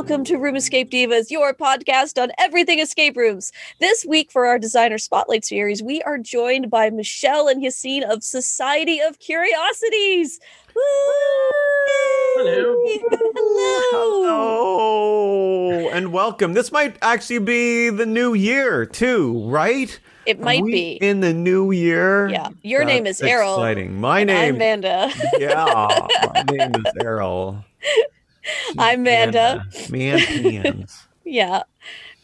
welcome to Room Escape Divas, your podcast on everything escape rooms. This week, for our designer spotlight series, we are joined by Michelle and Yassine of Society of Curiosities. Woo! Hello. Hello. Hello and welcome. This might actually be the new year too, right? It might we be. in the new year. Yeah. Your name is That's Errol. Exciting. My and I'm name. Manda. yeah, my name is Errol. I'm Manda. Man pans. Yeah.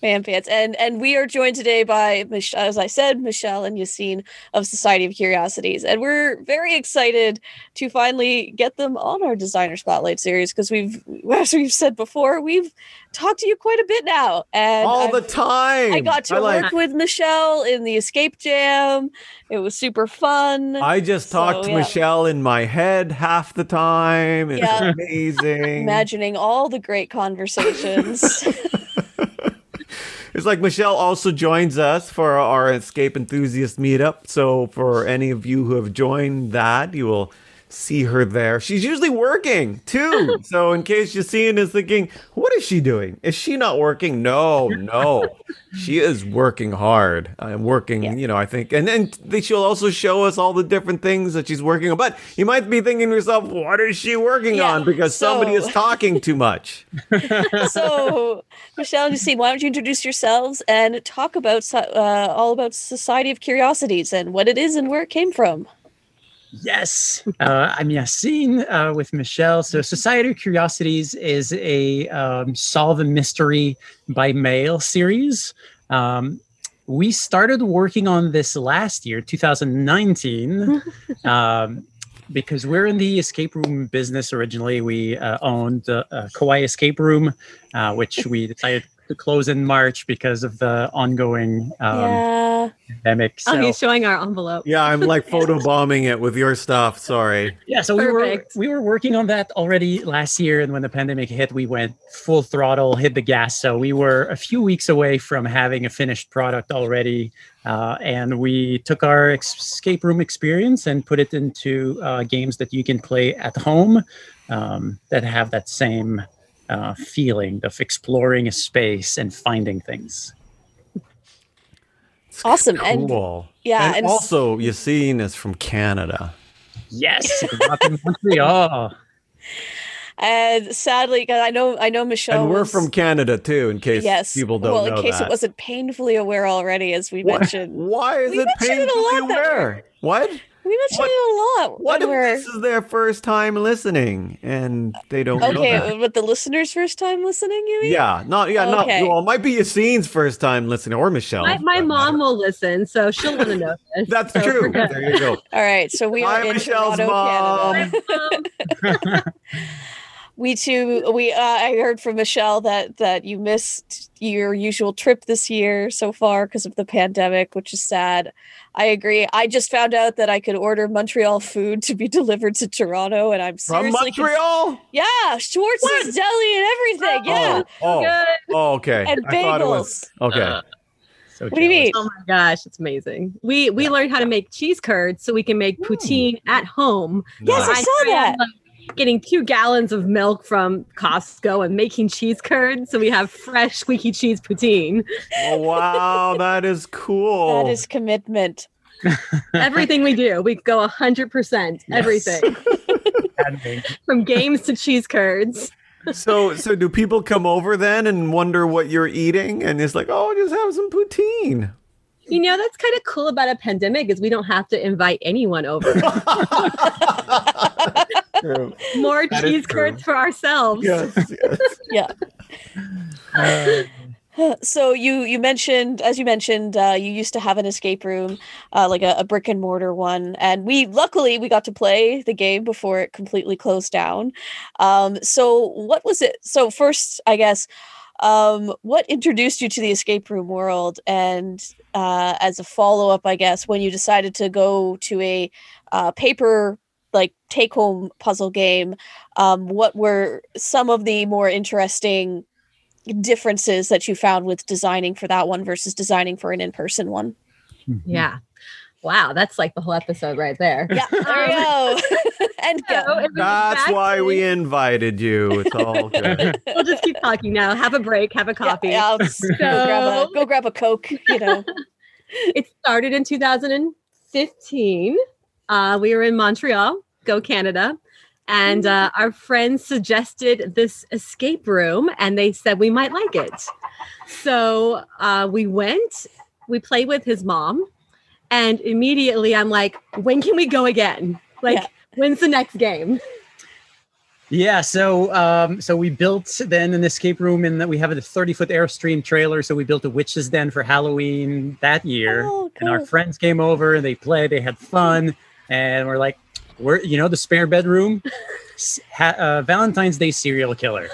Man pants. And and we are joined today by as I said, Michelle and Yassine of Society of Curiosities. And we're very excited to finally get them on our designer spotlight series because we've as we've said before, we've talked to you quite a bit now. And All I've- the time. I got to like. work with Michelle in the escape jam. It was super fun. I just So, talked to yeah. Michelle in my head half the time. It's Yeah. amazing. Imagining all the great conversations. It's like Michelle also joins us for our escape enthusiast meetup. So for any of you who have joined that, you will see her there. She's usually working too. so in case Yassine is thinking, what is she doing? Is she not working? No, no. she is working hard. I'm working, Yeah. you know, I think. And then she'll also show us all the different things that she's working on. But you might be thinking to yourself, what is she working Yeah, on? Because somebody is talking too much. so, Michelle and Justine, why don't you introduce yourselves and talk about uh, all about Society of Curiosities and what it is and where it came from? Yes, uh, I'm Yassine uh, with Michelle. So, Society of Curiosities is a um, solve a mystery by mail series. Um, we started working on this last year, 2019, um, because we're in the escape room business originally. We uh, owned the uh, Kauai Escape Room, uh, which we decided to close in March because of the ongoing um, yeah. pandemic. Oh, he's showing our envelope. Yeah, I'm like photobombing it with your stuff. Sorry. Yeah, so we were we were working on that already last year, and when the pandemic hit, we went full throttle, hit the gas. So we were a few weeks away from having a finished product already, uh, and we took our escape room experience and put it into uh, games that you can play at home um, that have that same uh, feeling of exploring a space and finding things. It's Awesome. And- yeah, And, and s- also, Yassine is from Canada. Yes, up in Montreal. And sadly, 'cause I know I know Michelle. and we're was- from Canada too, in case yes. people don't well, know in case that. it wasn't painfully aware already, as we Why- mentioned. Why is We it mentioned it a painfully that aware? What? We mentioned What- it a lot. What if we're- this is their first time listening and they don't know okay, but the listeners' first time listening, you mean? Yeah, not yeah, Okay. not well. It might be Yassine's first time listening, or Michelle. My, my but- mom will listen, so she'll want to know this. That's So true. There you go. All right, so we are in Michelle's Toronto, mom. Canada. We too. We uh, I heard from Michelle that that you missed your usual trip this year so far because of the pandemic, which is sad. I agree. I just found out that I could order Montreal food to be delivered to Toronto, and I'm From seriously cons- Montreal. yeah, Schwartz's Deli and everything. Yeah, Oh, oh, oh, okay. and I thought it was bagels. okay. So What do you mean? Oh my gosh, it's amazing. We we learned how to make cheese curds so we can make poutine at home. Yes, I Nice. saw tried, that. Like, Getting two gallons of milk from Costco and making cheese curds, so we have fresh squeaky cheese poutine. Oh, wow, that is cool. That is commitment. Everything we do, we go hundred percent. Yes. Everything Sadly. from games to cheese curds. so so do people come over then and wonder what you're eating and it's like oh just have some poutine You know, that's kind of cool about a pandemic is we don't have to invite anyone over. True. More That is cheese curds for ourselves. yes, yes. Uh, So you you mentioned as you mentioned uh, you used to have an escape room uh, like a, a brick and mortar one and we luckily we got to play the game before it completely closed down. Um, so what was it? So first I guess um, what introduced you to the escape room world and uh, as a follow up I guess when you decided to go to a uh, paper like take home puzzle game um, what were some of the more interesting differences that you found with designing for that one versus designing for an in-person one Yeah. Wow, that's like the whole episode right there. Yeah, there we go. and go. if we That's get why we invited you. It's all good. We'll just keep talking now. Have a break. Have a coffee. yeah, I'll just go grab a So- go grab a coke. You know. It started in 2015. Uh, we were in Montreal, go Canada. And uh, our friends suggested this escape room and they said we might like it. So uh, we went, we played with his mom. And immediately I'm like, when can we go again? Like, Yeah. when's the next game? Yeah, so um, so we built then an escape room in that we have a 30 foot Airstream trailer. So we built a witch's den for Halloween that year, Oh, and our friends came over and they played. They had fun, and we're like, we're you know the spare bedroom, uh, Valentine's Day serial killer.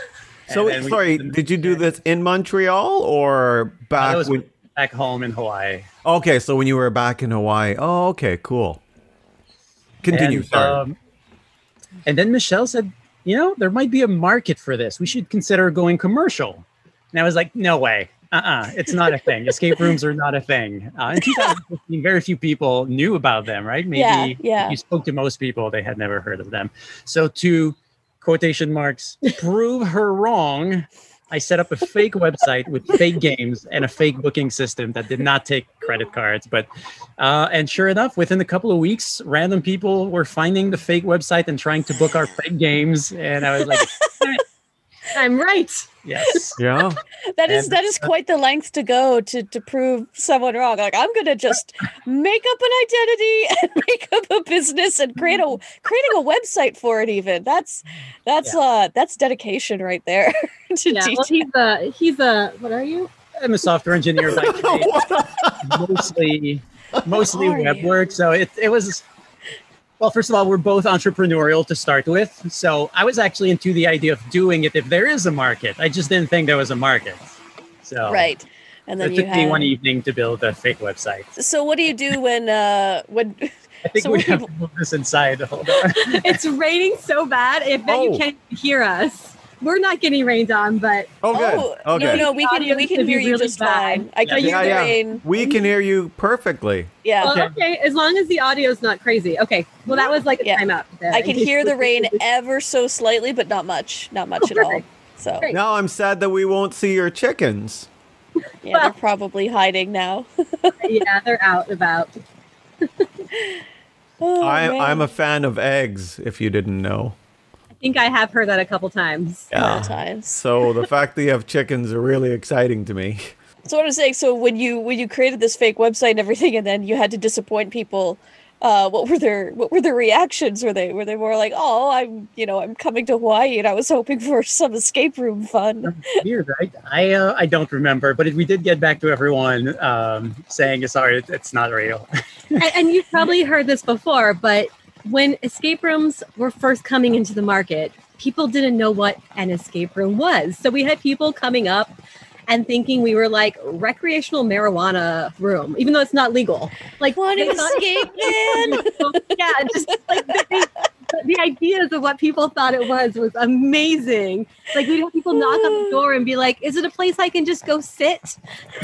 So, And we- sorry, did you do this in Montreal or Uh, back was when? back home in Hawaii. Okay, so when you were back in Hawaii. Oh, okay, cool. Continue. And, sorry. um, and then Michelle said, you know, there might be a market for this. We should consider going commercial. And I was like, no way. Uh-uh. It's not a thing. Escape rooms are not a thing. Uh, in 2015, very few people knew about them, right? Maybe Yeah, yeah. you spoke to most people, they had never heard of them. So to quotation marks, prove her wrong, I set up a fake website with fake games and a fake booking system that did not take credit cards. But uh, and sure enough, within a couple of weeks, random people were finding the fake website and trying to book our fake games. And I was like, I'm right. yes. yeah. That is And- that is quite the length to go to to prove someone wrong. Like I'm gonna just make up an identity and make up a business and create a creating a website for it. Even that's that's uh that's dedication right there. to Yeah. Well, he's a, he's a, what are you? I'm a software engineer by trade, mostly mostly web you? work. So it, it was well, first of all, we're both entrepreneurial to start with. So I was actually into the idea of doing it if there is a market. I just didn't think there was a market. So right. And it then you took me one evening to build a fake website. So what do you do when uh when I think So we have people- to move this inside. Hold on. It's raining so bad. If that you Oh. can't hear us, we're not getting rained on, but Oh, good. oh okay. no no we can we can hear you really just fine. I can Yeah, hear yeah, the rain. We can hear you perfectly. Yeah. well, Okay. okay. As long as the audio's not crazy. Okay. Well, that was like a Yeah. timeout. There, I can hear the rain ever so slightly, but not much. Not much Oh, at all. So Great. Now I'm sad that we won't see your chickens. yeah, they're probably hiding now. yeah, they're out and about. Oh, I, man. I'm a fan of eggs, if you didn't know. I think I have heard that a couple times. a lot Yeah. times. So the fact that you have chickens are really exciting to me. So what I'm saying, so when you when you created this fake website and everything, and then you had to disappoint people, uh, what were their what were their reactions? Were they were they more like, oh, I'm you know I'm coming to Hawaii and I was hoping for some escape room fun. Weird, right? I uh, I don't remember, but we did get back to everyone um, saying, "Sorry, it- it's not real." and, and you've probably heard this before, but when escape rooms were first coming into the market, people didn't know what an escape room was. So we had people coming up and thinking we were like recreational marijuana room, even though it's not legal. Like to thought- escape, man? yeah, just like the, the, the ideas of what people thought it was was amazing. Like we'd have people knock on the door and be like, "Is it a place I can just go sit?"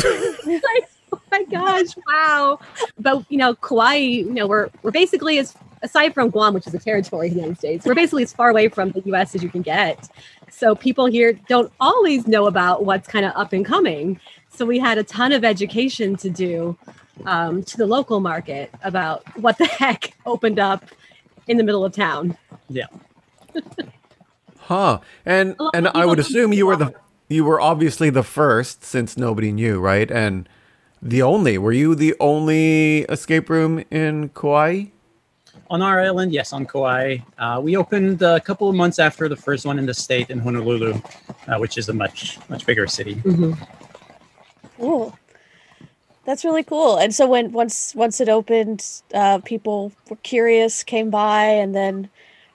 like, oh my gosh, wow! But you know, Kauai, you know, we're we're basically as aside from Guam, which is a territory of the United States, we're basically as far away from the U.S. as you can get. So people here don't always know about what's kind of up and coming. So we had a ton of education to do um, to the local market about what the heck opened up in the middle of town. Yeah. huh. And and I would assume you were the you were obviously the first since nobody knew, right? And the only. Were you the only escape room in Kauai? On our island, yes, on Kauai, uh, we opened a couple of months after the first one in the state in Honolulu, uh, which is a much much bigger city. Cool. That's really cool. And so when once once it opened, uh, people were curious, came by, and then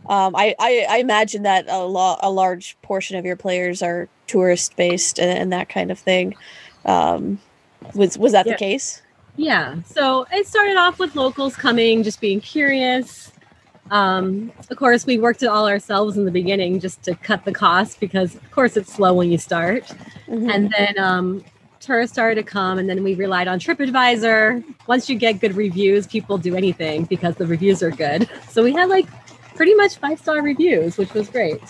um, I, I I imagine that a lot a large portion of your players are tourist based and, and that kind of thing. Um, was was that Yeah. the case? Yeah. So it started off with locals coming, just being curious. Um, of course, we worked it all ourselves in the beginning just to cut the cost because, of course, it's slow when you start. Mhm. And then um, tourists started to come, and then we relied on TripAdvisor. Once you get good reviews, people do anything because the reviews are good. So we had like pretty much five star reviews, which was great.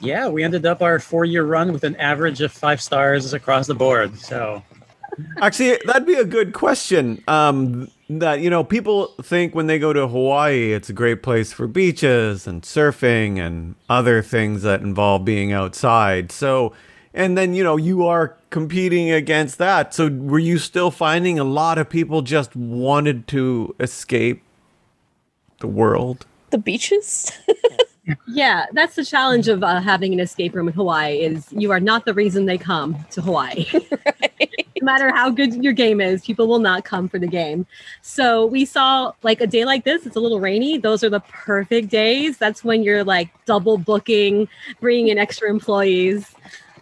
Yeah, we ended up our four year run with an average of five stars across the board. So Actually, that'd be a good question. Um, that you know, people think when they go to Hawaii, it's a great place for beaches and surfing and other things that involve being outside. So, and then you know, you are competing against that. So, were you still finding a lot of people just wanted to escape the world? The beaches? Yeah, that's the challenge of uh, having an escape room in Hawaii. Is you are not the reason they come to Hawaii. no matter how good your game is, people will not come for the game. So we saw like a day like this. It's a little rainy. Those are the perfect days. That's when you're like double booking, bringing in extra employees.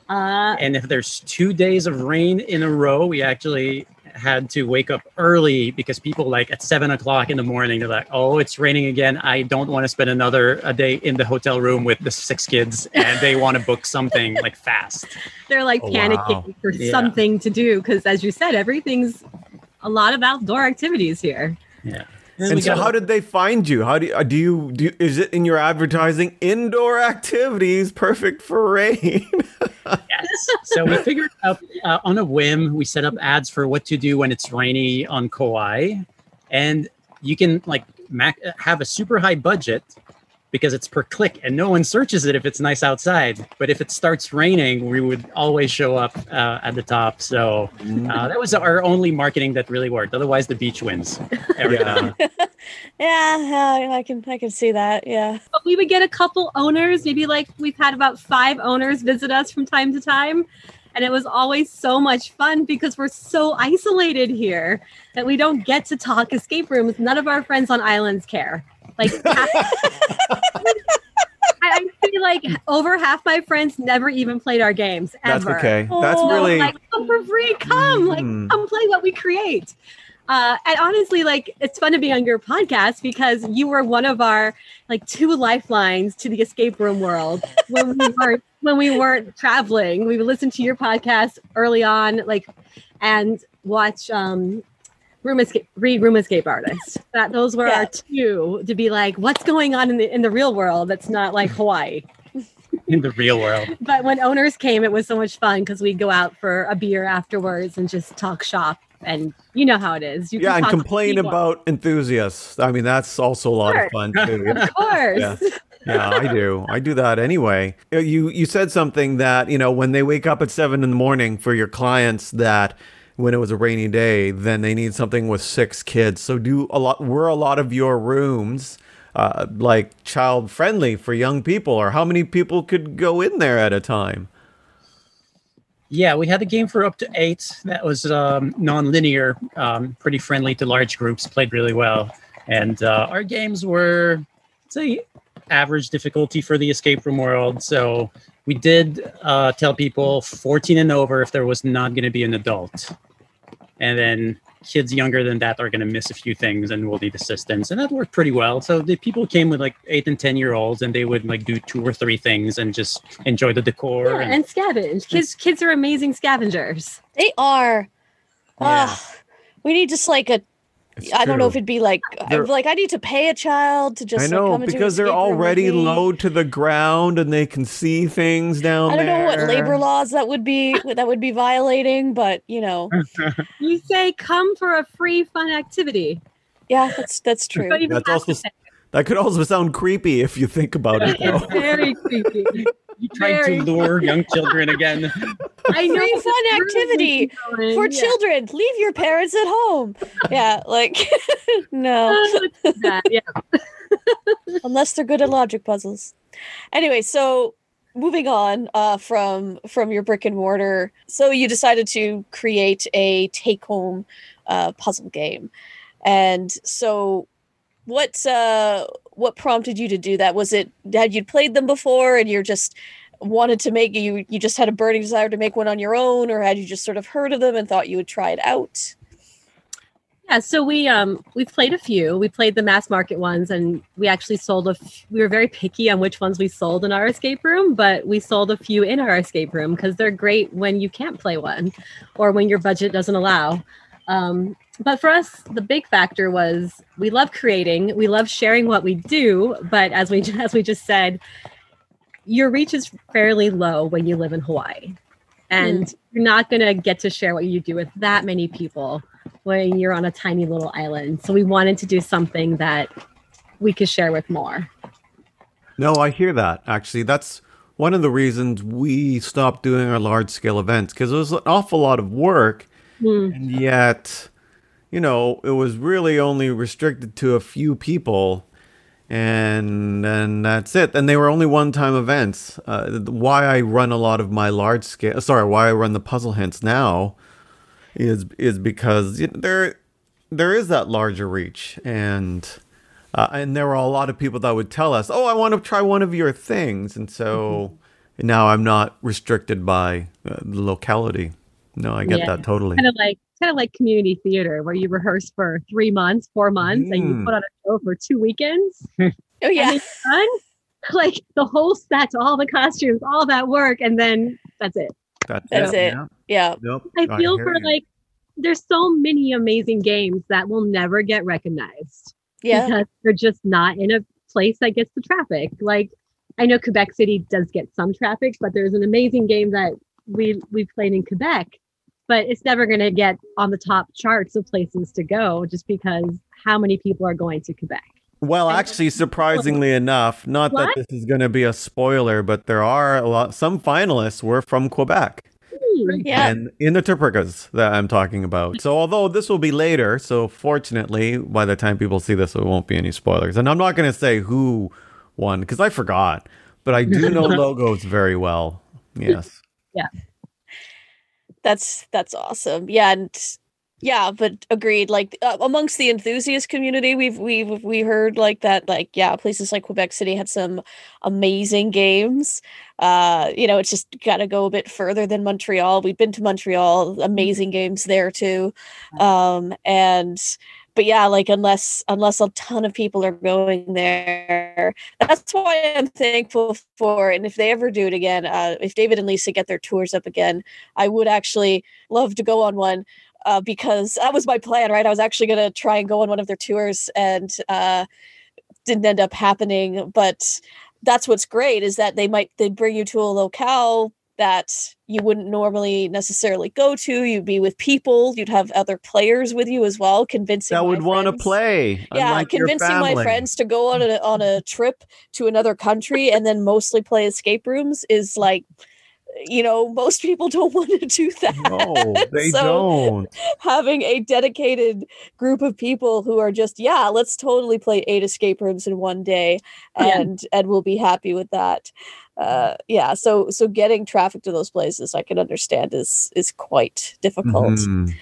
Uh, And if there's two days of rain in a row, we actually had to wake up early because people like at seven o'clock in the morning, they're like, "Oh, it's raining again. I don't want to spend another a day in the hotel room with the six kids," and they want to book something like fast. they're like Oh, panicking wow. for Yeah. something to do because, as you said, everything's a lot of outdoor activities here. Yeah. And so, how did they find you? How do you, uh, do you do? You, is it in your advertising? Indoor activities, perfect for rain. Yes. So we figured out uh, on a whim, we set up ads for what to do when it's rainy on Kauai. And you can like mac- have a super high budget because it's per click and no one searches it if it's nice outside. But if it starts raining, we would always show up uh, at the top. So uh, that was our only marketing that really worked. Otherwise, the beach wins. every yeah. yeah, yeah, I can I can see that. Yeah. But we would get a couple owners, maybe like we've had about five owners visit us from time to time. And it was always so much fun because we're so isolated here that we don't get to talk escape rooms. None of our friends on islands care. Like, I, I feel like over half my friends never even played our games That's okay. That's Oh, really like come for free come like Mhm. come play what we create uh, and honestly like it's fun to be on your podcast because you were one of our like two lifelines to the escape room world when we weren't when we weren't traveling we would listen to your podcast early on like and watch um room escape read room escape artist that those were our two to be like what's going on in the in the real world that's not like hawaii in the real world. but when owners came, it was so much fun because we'd go out for a beer afterwards and just talk shop. And you know how it is. You yeah, and complain about enthusiasts. I mean, that's also a lot Sure. of fun too. Of course. Yeah. yeah, I do. I do that anyway. You you said something that you know when they wake up at seven in the morning for your clients that when it was a rainy day, then they need something with six kids. So do a lot. Were a lot of your rooms uh, like child friendly for young people, or how many people could go in there at a time? Yeah, we had a game for up to eight that was um, non-linear, um, pretty friendly to large groups, played really well. And uh, our games were, say, average difficulty for the escape room world. So we did uh, tell people 14 and over if there was not going to be an adult. And then kids younger than that are going to miss a few things and will need assistance. And that worked pretty well. So the people came with like eight and 10 year olds and they would like do two or three things and just enjoy the decor. Yeah, and- and scavenge. Kids kids are amazing scavengers. They are. Yeah. Ah, we need just like a. It's I don't know if it'd be like uh, They're- like I need to pay a child to just I like, know come into because they're escape room with already low to the ground and they can see things down I don't there. know what labor laws that would be that would be violating, but you know, You say come for a free fun activity. yeah, that's that's true. That's also to say That could also sound creepy if you think about it. it. Though. It's very creepy. You trying Very- to lure young children again. I know Free it's fun activity going. For Yeah. children, leave your parents at home. Yeah, like no, that. Yeah. unless they're good at logic puzzles. Anyway, so moving on uh, from from your brick and mortar, so you decided to create a take home uh, puzzle game, and so what uh, what prompted you to do that? Was it had you played them before and you're just wanted to make you you just had a burning desire to make one on your own, or had you just sort of heard of them and thought you would try it out? Yeah, so we um we've played a few. We played the mass market ones, and we actually sold a. F- we were very picky on which ones we sold in our escape room, but we sold a few in our escape room because they're great when you can't play one, or when your budget doesn't allow. Um, but for us, the big factor was we love creating, we love sharing what we do, but as we as we just said, your reach is fairly low when you live in Hawaii, and you're not going to get to share what you do with that many people when you're on a tiny little island. So we wanted to do something that we could share with more. No, I hear that. Actually, that's one of the reasons we stopped doing our large scale events because it was an awful lot of work, Hmm. and yet, you know, it was really only restricted to a few people, and and that's it. And they were only one time events. Uh, why I run a lot of my large scale, sorry, why I run the puzzle hints now, is is because you know, there there is that larger reach and. Uh, and there were a lot of people that would tell us, "Oh, I want to try one of your things," and so now I'm not restricted by uh, the locality. No, I get Yeah. that totally. Kind of like kind of like community theater where you rehearse for three months, four months, and you Mm. put on a show for two weekends. Oh and yeah. it's done. Like the whole set, all the costumes, all that work, and then that's it. That's, That's it. Yeah. Yeah. Nope. I feel hear for you. like there's so many amazing games that will never get recognized. Yeah. because they're just not in a place that gets the traffic. Like I know Quebec City does get some traffic, but there's an amazing game that we we played in Quebec, but it's never going to get on the top charts of places to go just because how many people are going to Quebec. Well, actually, surprisingly enough, not that this is going to be a spoiler, but there are a lot. Some finalists were from Quebec. Yeah. and in the TERPECAs that I'm talking about. So although this will be later, so fortunately by the time people see this, there won't be any spoilers. And I'm not going to say who won because I forgot, but I do know logos very well. Yes. That's that's awesome. Yeah and yeah but agreed like uh, amongst the enthusiast community we've we've we heard like that like yeah places like quebec city had some amazing games. Uh you know it's just got to go a bit further than montreal. We've been to montreal amazing games there too. Um and but yeah like unless unless a ton of people are going there that's why i'm thankful for and if they ever do it again uh if david and lisa get their tours up again I would actually love to go on one uh, because that was my plan, right? I was actually going to try and go on one of their tours and uh, didn't end up happening. But that's what's great is that they might they bring you to a locale that you wouldn't normally necessarily go to. You'd be with people. You'd have other players with you as well, convincing That my would want to friends- play. yeah, convincing my friends to go on a on a trip to another country and then mostly play escape rooms is like, you know, most people don't want to do that. No, they So, don't. Having a dedicated group of people who are just, yeah, let's totally play eight escape rooms in one day, Yeah. and and we'll be happy with that. Uh, yeah, so so getting traffic to those places, I can understand is is quite difficult. Mhm.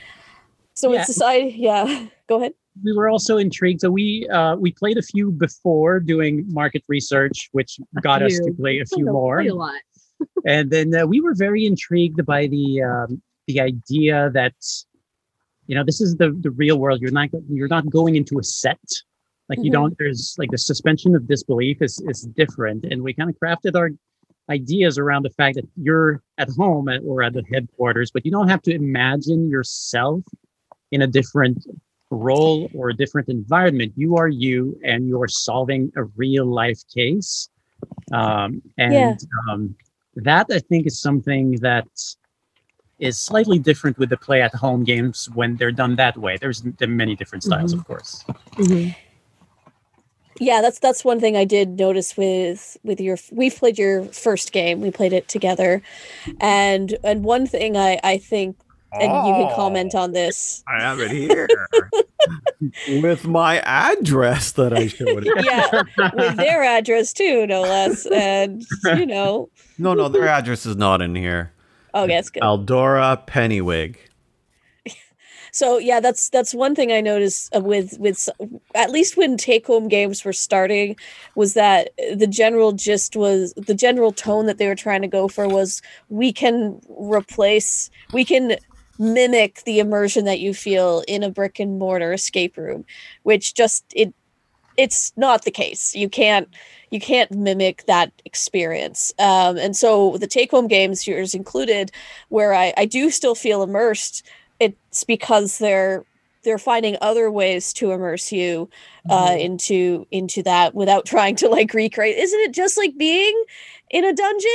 So Yeah. it's society, yeah. Go ahead. we were also intrigued. So we uh, we played a few before doing market research, which got us to play a few they'll more. a lot. and then uh, we were very intrigued by the um, the idea that you know this is the the real world. You're not you're not going into a set. Like you Mhm. don't. There's like the suspension of disbelief is is different, and we kind of crafted our ideas around the fact that you're at home at, or at the headquarters, but you don't have to imagine yourself in a different role or a different environment. You are you, and you are solving a real life case. Um, and Yeah. um, that I think is something that is slightly different with the play at home games when they're done that way. There's there are many different styles, of course. Mhm. Yeah that's that's one thing i did notice with with your we've played your first game we played it together and and one thing i i think and you can comment Oh, on this I have it here with my address that I showed. it. yeah with their address too no less and you know No, no, their address is not in here. oh that's good Eldora Pennywig. So yeah that's that's one thing i noticed uh, with with at least when take home games were starting was that the general gist was the general tone that they were trying to go for was we can replace we can mimic the immersion that you feel in a brick and mortar escape room, which just it it's not the case. You can't you can't mimic that experience. Um, and so the take home games, yours included, where I, I do still feel immersed, it's because they're they're finding other ways to immerse you uh, mm-hmm. into into that without trying to like recreate. Isn't it just like being in a dungeon?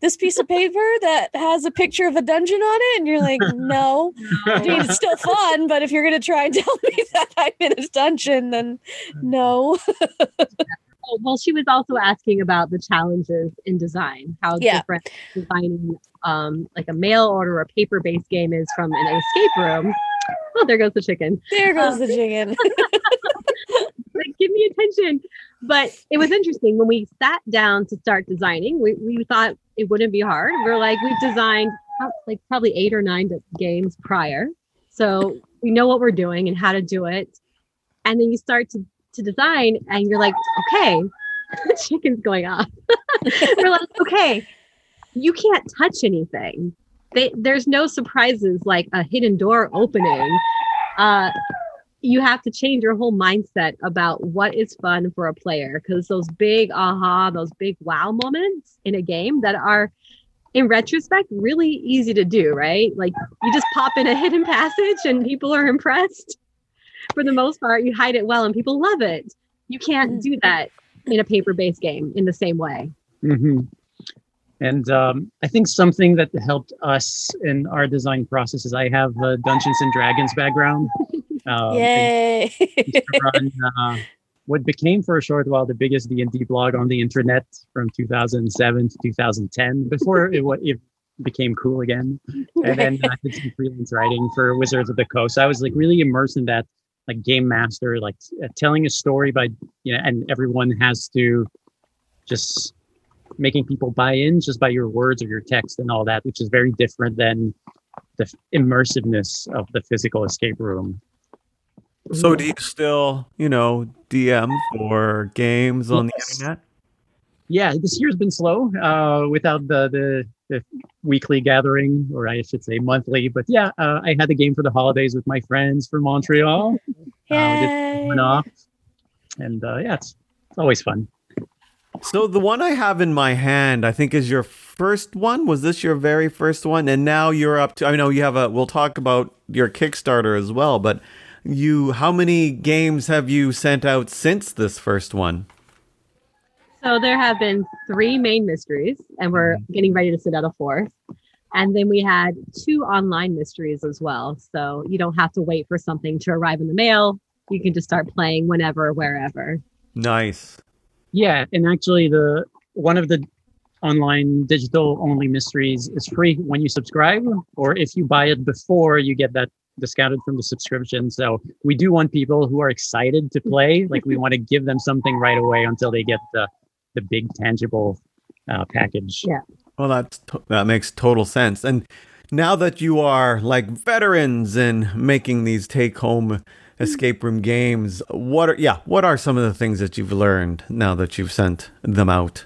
This piece of paper that has a picture of a dungeon on it, and you're like, no, I mean, it's still fun, but if you're gonna try and tell me that I'm in a dungeon, then no. Oh, well, she was also asking about the challenges in design, how yeah. different designing um, like a mail order or paper based game is from an escape room. Oh, there goes the chicken. There goes um, the chicken. like, give me attention. But it was interesting when we sat down to start designing. We, we thought it wouldn't be hard. We we're like, we've designed like probably eight or nine games prior. So we know what we're doing and how to do it. And then you start to to design and you're like, okay, chicken's going off. we're like, okay, you can't touch anything. They, there's no surprises like a hidden door opening. Uh, you have to change your whole mindset about what is fun for a player because those big aha, those big wow moments in a game that are in retrospect really easy to do, right? Like you just pop in a hidden passage and people are impressed for the most part, you hide it well and people love it. You can't mm-hmm. do that in a paper based game in the same way. Mm-hmm. And um, I think something that helped us in our design process is I have a Dungeons and Dragons background. Um, Yay! run, uh, what became for a short while the biggest D&D blog on the internet from 2007 to 2010 before it, it became cool again. And then I did some freelance writing for Wizards of the Coast. I was like really immersed in that like game master, like uh, telling a story by you know, and everyone has to just making people buy in just by your words or your text and all that, which is very different than the immersiveness of the physical escape room. So, do you still, you know, DM for games on yes. the internet? Yeah, this year's been slow uh, without the, the the weekly gathering, or I should say monthly. But yeah, uh, I had the game for the holidays with my friends from Montreal. Yay. Uh, went off, and uh, yeah, it's, it's always fun. So the one I have in my hand, I think, is your first one. Was this your very first one? And now you're up to. I know you have a. We'll talk about your Kickstarter as well, but you, how many games have you sent out since this first one? So there have been three main mysteries, and we're mm-hmm. getting ready to send out a fourth. And then we had two online mysteries as well. So you don't have to wait for something to arrive in the mail. You can just start playing whenever, wherever. Nice. Yeah, and actually, the one of the online digital only mysteries is free when you subscribe, or if you buy it before, you get that discounted from the subscription. So we do want people who are excited to play. like we want to give them something right away until they get the the big tangible uh, package. Yeah. Well, that that makes total sense. And now that you are like veterans in making these take home escape room games, what are yeah, what are some of the things that you've learned now that you've sent them out?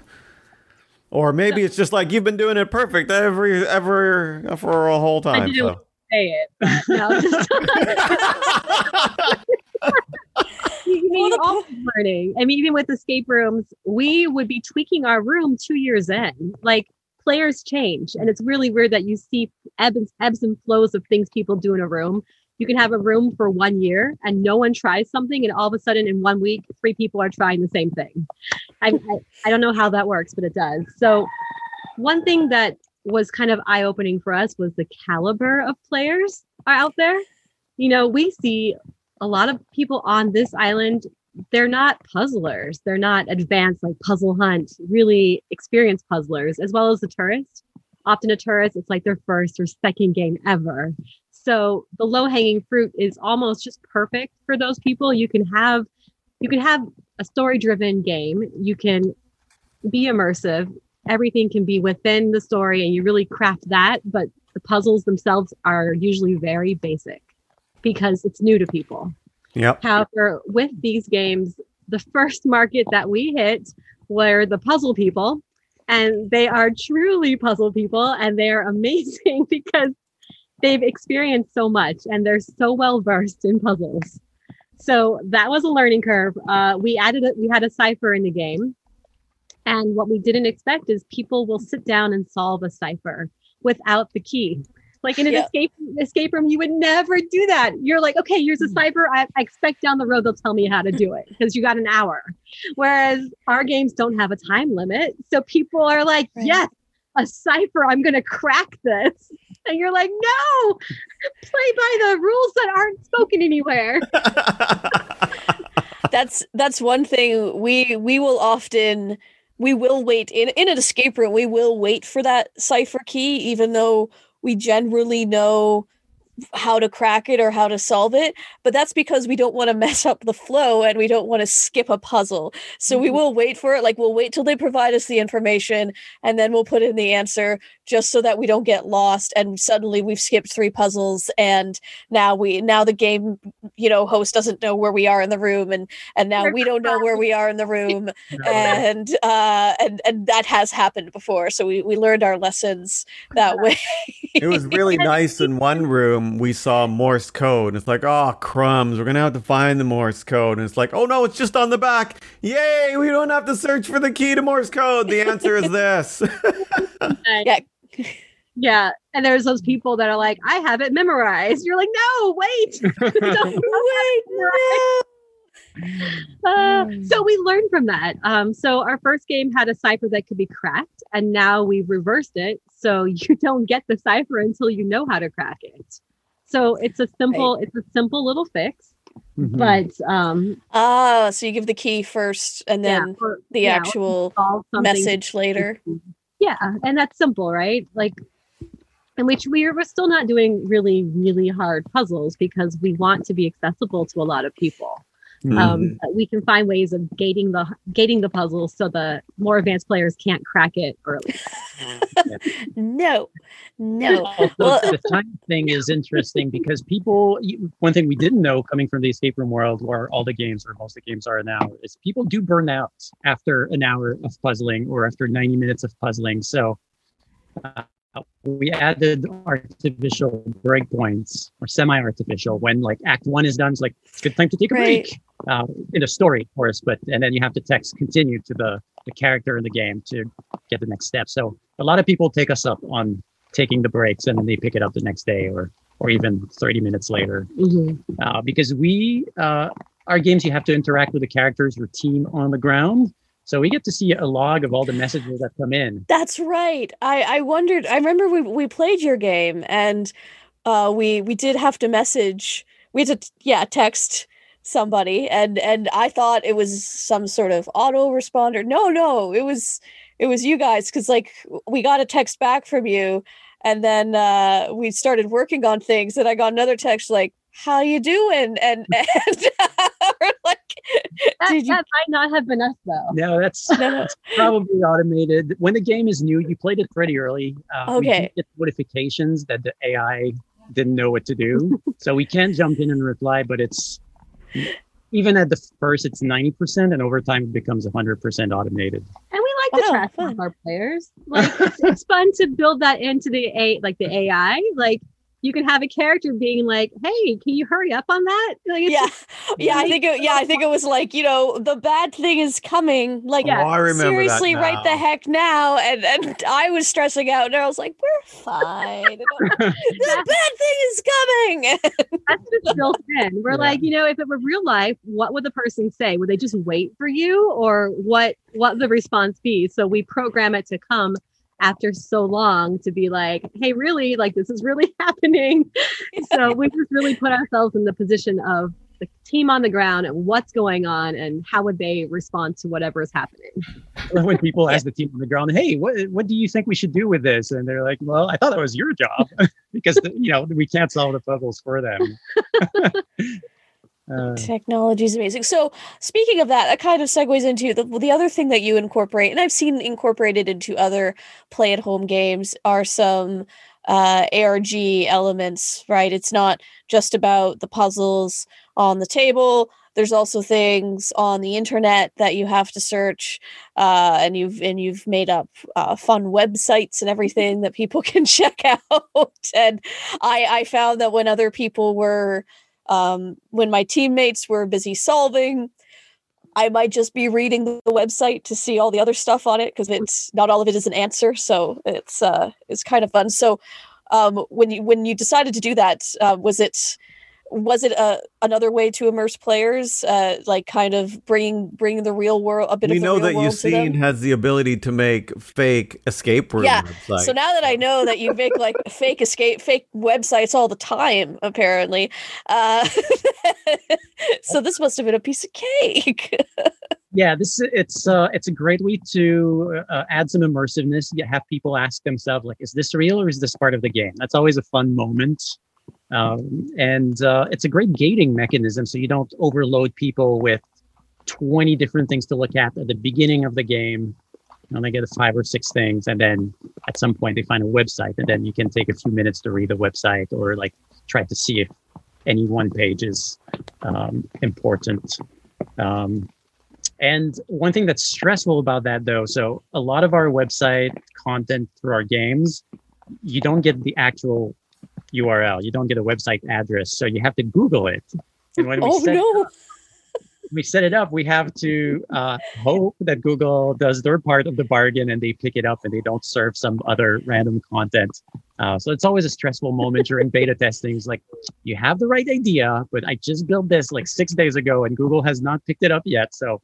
Or maybe it's just like you've been doing it perfect every ever for a whole time. I didn't so. say it. No, just you mean all learning. I mean, even with escape rooms, we would be tweaking our room two years in. Like players change, and it's really weird that you see ebbs, ebbs and flows of things people do in a room. You can have a room for one year and no one tries something, and all of a sudden in one week, three people are trying the same thing. I, I, I don't know how that works, but it does. So, one thing that was kind of eye opening for us was the caliber of players are out there. You know, we see a lot of people on this island they're not puzzlers. They're not advanced like puzzle hunt really experienced puzzlers as well as the tourist often a tourist it's like their first or second game ever. So the low hanging fruit is almost just perfect for those people. You can have you can have a story driven game. You can be immersive. Everything can be within the story and you really craft that but the puzzles themselves are usually very basic because it's new to people. Yep. However, with these games, the first market that we hit were the puzzle people, and they are truly puzzle people, and they are amazing because they've experienced so much and they're so well versed in puzzles. So that was a learning curve. Uh, we added it. We had a cipher in the game, and what we didn't expect is people will sit down and solve a cipher without the key. Like in an Yeah. escape escape room, you would never do that. You're like, okay, here's a mm. cipher. I, I expect down the road they'll tell me how to do it because you got an hour. Whereas our games don't have a time limit, so people are like, Right. yes, a cipher. I'm gonna crack this, and you're like, no, play by the rules that aren't spoken anywhere. that's that's one thing we we will often we will wait in in an escape room we will wait for that cipher key even though we generally know how to crack it or how to solve it but that's because we don't want to mess up the flow and we don't want to skip a puzzle so we Mhm. will wait for it like we'll wait till they provide us the information and then we'll put in the answer just so that we don't get lost and suddenly we've skipped three puzzles and now we now the game you know host doesn't know where we are in the room and and now We're don't know where we are in the room and uh and and that has happened before so we we learned our lessons that way It was really nice in one room. We saw Morse code. And it's like, oh, crumbs. We're going to have to find the Morse code. And it's like, oh, no, it's just on the back. Yay. We don't have to search for the key to Morse code. The answer is this. Yeah Yeah. And there's those people that are like, I have it memorized. You're like, no, wait. Wait no. Uh, so we learned from that. Um, so our first game had a cipher that could be cracked, and now we've reversed it. So you don't get the cipher until you know how to crack it. So it's a simple, it's a simple little fix, mhm. but um, ah so you give the key first and yeah, then or- the yeah, actual message later Yeah, and that's simple, right? Like, in which we're we're still not doing really really hard puzzles because we want to be accessible to a lot of people. Um, but we can find ways of gating the gating the puzzle so the more advanced players can't crack it early. no no Also, Well- the time thing is interesting because people. One thing we didn't know coming from the escape room world, where all the games or most of the games are now, is people do burn out after an hour of puzzling or after ninety minutes of puzzling. So uh, we added artificial breakpoints or semi-artificial when like Act One is done. It's like it's good time to take a Right. break uh, in a story, of course. But and then you have to text continue to the the character in the game to get the next step. So a lot of people take us up on taking the breaks and then they pick it up the next day or or even 30 minutes later uh, because we uh, our games you have to interact with the characters your team on the ground so we get to see a log of all the messages that come in That's right. I I wondered. I remember we we played your game, and uh, we we did have to message. We had to yeah text somebody, and and I thought it was some sort of auto responder. No, no, it was it was you guys because like we got a text back from you, and then uh, we started working on things, and I got another text like. How you doing? And and we're like, That, Did you- that might not have been us though. no that's no, no. probably automated when the game is new you played it pretty early uh, we Okay. get notifications that the ai didn't know what to do so we can't jump in and reply but it's even at the first it's 90% and over time it becomes 100% automated And we like to Oh, trash our players. Like it's, it's fun to build that into the a like the AI. Like you can have a character being like, "Hey, can you hurry up on that?" Like, it's yeah just yeah i think it, yeah i think it was like you know the bad thing is coming like Yeah. Oh, I remember seriously that right the heck now and and i was stressing out and i was like we're fine the bad thing is coming that's just built in. We're Yeah. like, you know, if it were real life, what would the person say? Would they just wait for you, or what? What the response be? So we program it to come after so long to be like, hey, really, like this is really happening. So we just really put ourselves in the position of the team on the ground and what's going on and how would they respond to whatever is happening. when people ask the team on the ground, "Hey, what what do you think we should do with this?" and they're like, "Well, I thought that was your job because you know we can't solve the puzzles for them." Uh, technology is amazing. So speaking of that that kind of segues into the, the other thing that you incorporate and i've seen incorporated into other play at home games are some uh arg elements right? It's not just about the puzzles on the table. There's also things on the internet that you have to search, uh, and you've and you've made up uh, fun websites and everything that people can check out. and I I found that when other people were um, when my teammates were busy solving I might just be reading the website to see all the other stuff on it because it's not all of it is an answer. So it's uh, it's kind of fun. So um, when you when you decided to do that, uh, was it was it a, uh, another way to immerse players, uh, like kind of bringing bringing the real world a bit we of the know real that world Yassine has the ability to make fake escape room Yeah, websites. So now that I know that you make like fake escape, fake websites all the time, apparently, uh, so this must have been a piece of cake. yeah this it's uh it's a great way to uh, add some immersiveness. You have people ask themselves like is this real or is this part of the game? That's always a fun moment um, and uh, it's a great gating mechanism so you don't overload people with 20 different things to look at at the beginning of the game. And they get five or six things and then at some point they find a website and then you can take a few minutes to read the website or like try to see if any one page is um, important. Um, and one thing that's stressful about that though so a lot of our website content through our games you don't get the actual url you don't get a website address so you have to google it and when we oh set no! we set it up, we have to uh, hope that Google does their part of the bargain and they pick it up and they don't serve some other random content. Uh, so it's always a stressful moment during beta testing. It's like you have the right idea, but I just built this like six days ago and Google has not picked it up yet. So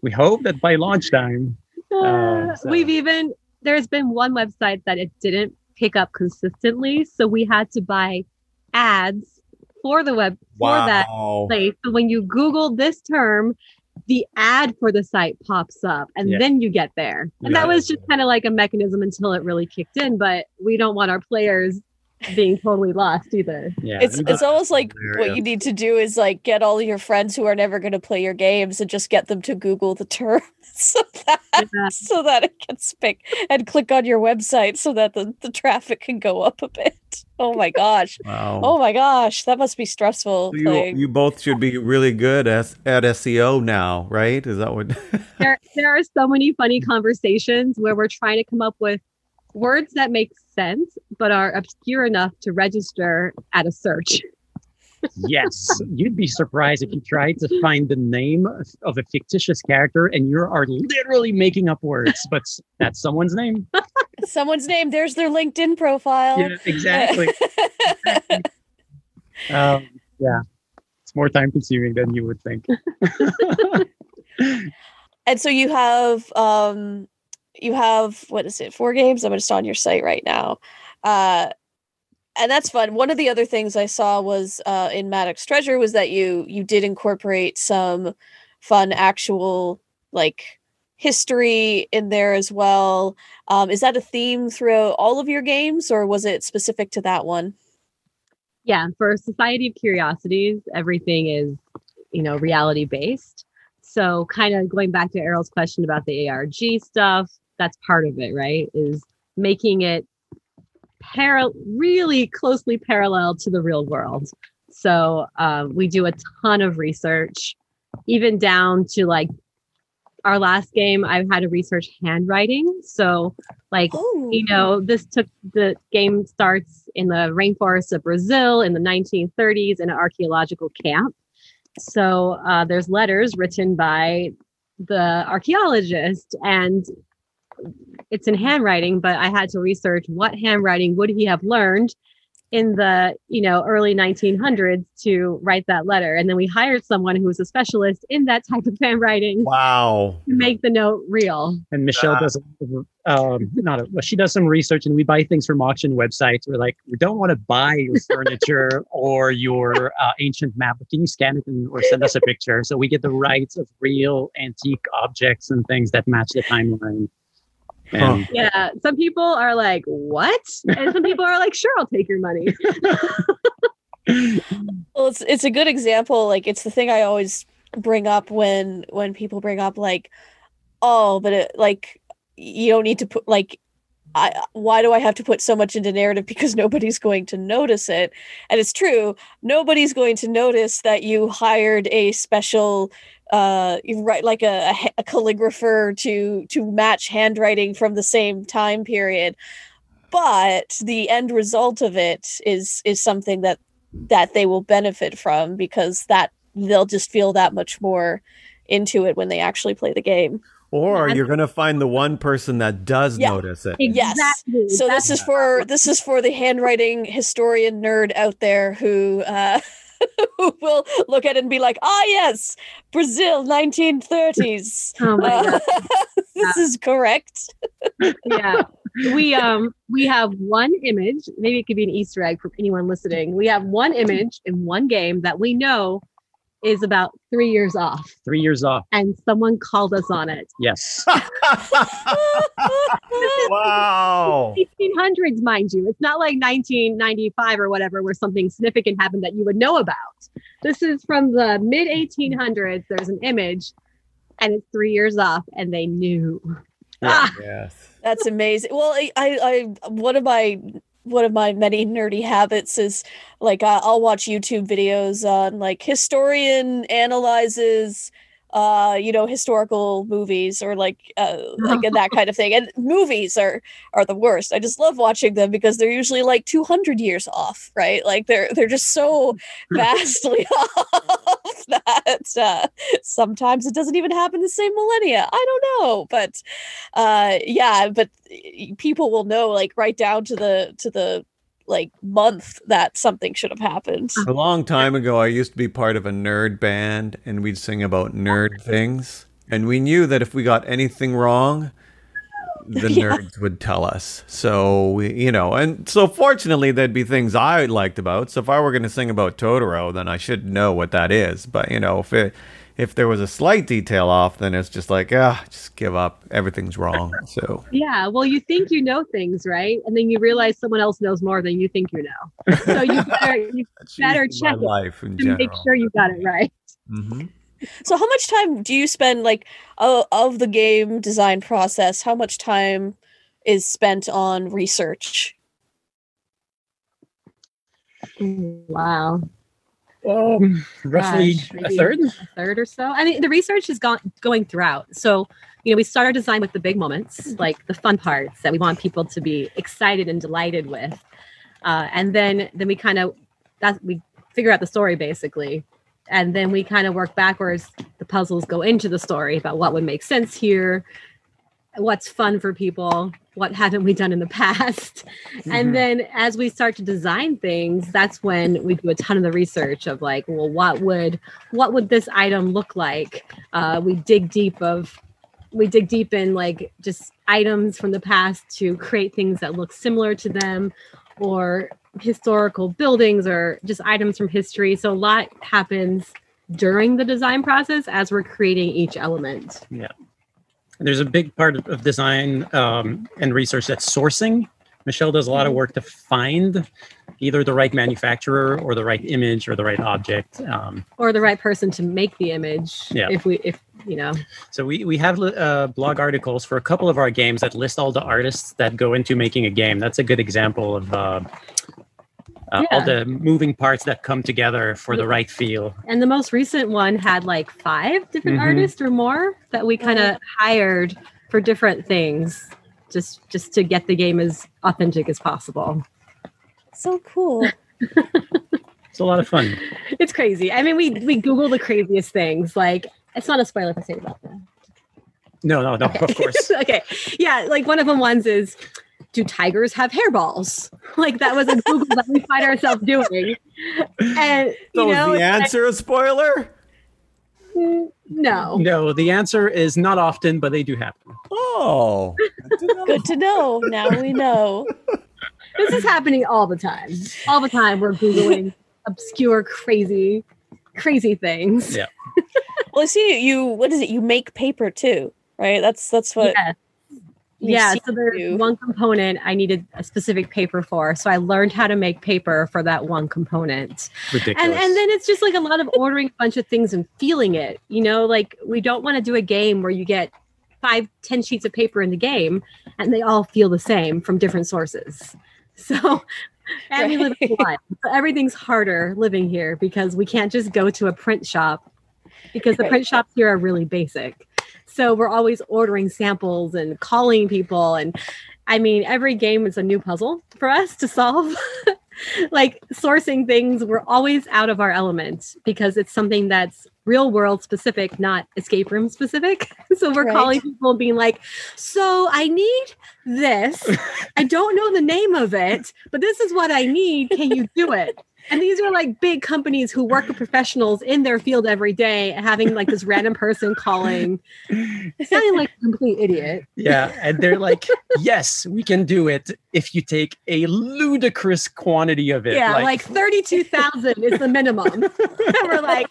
we hope that by launch time, Uh, so- We've even there's been one website that it didn't pick up consistently, so we had to buy ads for the web for that place. So when you Google this term, the ad for the site pops up, and Yeah. then you get there. And that was just kind of like a mechanism until it really kicked in. But we don't want our players being totally lost either. yeah, It's it's almost like what you need to do is like get all your friends who are never going to play your games and just get them to Google the term so that Yeah. so that it gets picked and click on your website so that the, the traffic can go up a bit. Oh my gosh. Wow. Oh my gosh, that must be stressful. So you, you both should be really good at, at SEO now, right? Is that what? there, there are so many funny conversations where we're trying to come up with words that make sense but are obscure enough to register at a search. yes, you'd be surprised if you tried to find the name of- of a fictitious character and you are literally making up words, but that's someone's name. Someone's name, there's their LinkedIn profile. Yeah, exactly. um, yeah, it's more time consuming than you would think. and so you have um you have what is it four games? I'm just on your site right now. Uh and that's fun. One of the other things i saw was uh in maddox treasure was that you you did incorporate some fun actual like history in there as well. Um is that a theme throughout all of your games or was it specific to that one? Yeah, for Society of Curiosities, everything is, you know, reality based. So, kind of going back to Errol's question about the ARG stuff, that's part of it, right? Is making it parallel, really closely parallel to the real world. So, um, we do a ton of research, even down to like our last game. I've had to research handwriting. So, like, oh you know, this took the game starts in the rainforests of Brazil in the 1930s in an archaeological camp. So uh, there's letters written by the archaeologist, and it's in handwriting. But I had to research what handwriting would he have learned in the you know early 1900s to write that letter, and then we hired someone who was a specialist in that type of handwriting wow. to make the note real. And Michelle does, um, not a, well, she does some research, and we buy things from auction websites. We're like, we don't want to buy your furniture or your uh, ancient map, can you scan it and, or send us a picture? So we get the rights of real antique objects and things that match the timeline. And Yeah, some people are like, "What?" and some people are like, "Sure, I'll take your money." well it's it's a good example like it's the thing i always bring up when when people bring up like oh but it, like you don't need to put like I why do I have to put so much into narrative because nobody's going to notice it. And it's true, nobody's going to notice that you hired a special uh you write like a, a, a calligrapher to to match handwriting from the same time period. But the end result of it is is something that that they will benefit from because that they'll just feel that much more into it when they actually play the game. Or Yeah. you're gonna find the one person that does Yeah. notice it. Yes. Exactly. So That's this is for this is for the handwriting historian nerd out there who uh who will look at it and be like, ah yes, Brazil 1930s. Oh my Uh, god. this is correct. yeah we um we have one image maybe it could be an easter egg for anyone listening we have one image in one game that we know is about three years off Three years off. and someone called us on it Yes. wow. 1800s mind you it's not like 1995 or whatever where something significant happened that you would know about this is from the mid 1800s there's an image and it's three years off and they knew Ah, Yes. That's amazing. Well, I, I, I one of my one of my many nerdy habits is like uh, I'll watch YouTube videos on like historian analyzes uh you know historical movies or like uh like that kind of thing. And movies are are the worst. I just love watching them because they're usually like 200 years off right? Like they're they're just so vastly off that uh sometimes it doesn't even happen the same millennia. I don't know but uh yeah but people will know like right down to the to the like month that something should have happened A long time ago, I used to be part of a nerd band, and we'd sing about nerd things. And we knew that if we got anything wrong, the Yeah. nerds would tell us. So we, you know, and so fortunately, there'd be things I liked about. So if I were going to sing about Totoro, then I should know what that is. But you know, if it if there was a slight detail off, then it's just like, ah, just give up. Everything's wrong. So Yeah, well, you think you know things, right? And then you realize someone else knows more than you think you know. So you better, you Better check it my life in to general. make sure you got it right. Mhm. So how much time do you spend like uh, of the game design process? How much time is spent on research? Wow, Um, roughly Gosh, a third. a third or so. I mean, the research is gone going throughout. So, you know, we start our design with the big moments, like the fun parts that we want people to be excited and delighted with, uh, and then then we kind of that we figure out the story basically, and then we kind of work backwards. The puzzles go into the story about what would make sense here, what's fun for people, what haven't we done in the past, Mhm. and then as we start to design things that's when we do a ton of the research of like well what would what would this item look like? Uh, we dig deep of we dig deep in like just items from the past to create things that look similar to them or historical buildings or just items from history. So a lot happens during the design process as we're creating each element There's a big part of, of design um, and research that's sourcing. Michelle does a lot of work to find either the right manufacturer or the right image or the right object. Um, or the right person to make the image Yeah. if we if you know so we, we have uh, blog articles for a couple of our games that list all the artists that go into making a game. That's a good example of uh, uh, all the moving parts that come together for the right feel. And the most recent one had like five different Mhm. artists or more that we kind of hired for different things, just just to get the game as authentic as possible. So cool. It's a lot of fun. It's crazy. I mean, we we Google the craziest things. Like it's not a spoiler if I say about that. No, no, no, of course. okay, yeah. Like one of them ones is, do tigers have hairballs? Like that was a Google that we find ourselves doing, and So you know, is the answer a spoiler? no. No, the answer is not often, but they do happen. Oh, Good to know. Now we know. This is happening all the time. All the time we're Googling obscure, crazy, crazy things. Yeah. Well, see you. What is it? You make paper too, right? That's that's what. Yeah. You Yeah. So there's you- one component I needed a specific paper for. So I learned how to make paper for that one component. Ridiculous. And and then it's just like a lot of ordering a bunch of things and feeling it. You know, like we don't want to do a game where you get five, ten sheets of paper in the game, and they all feel the same from different sources. So, and we live in Hawaii, so everything's harder living here because we can't just go to a print shop because the Right. print shops here are really basic. So we're always ordering samples and calling people and I mean every game is a new puzzle for us to solve. like sourcing things we're always out of our element because it's something that's real world specific not escape room specific so we're Right. calling people and being like so i need this i don't know the name of it but this is what i need can you do it and these are like big companies who work with professionals in their field every day having like this random person calling sounding like a complete idiot Yeah, and they're like, "Yes, we can do it if you take a ludicrous quantity of it." yeah like, 32000 is the minimum and we're like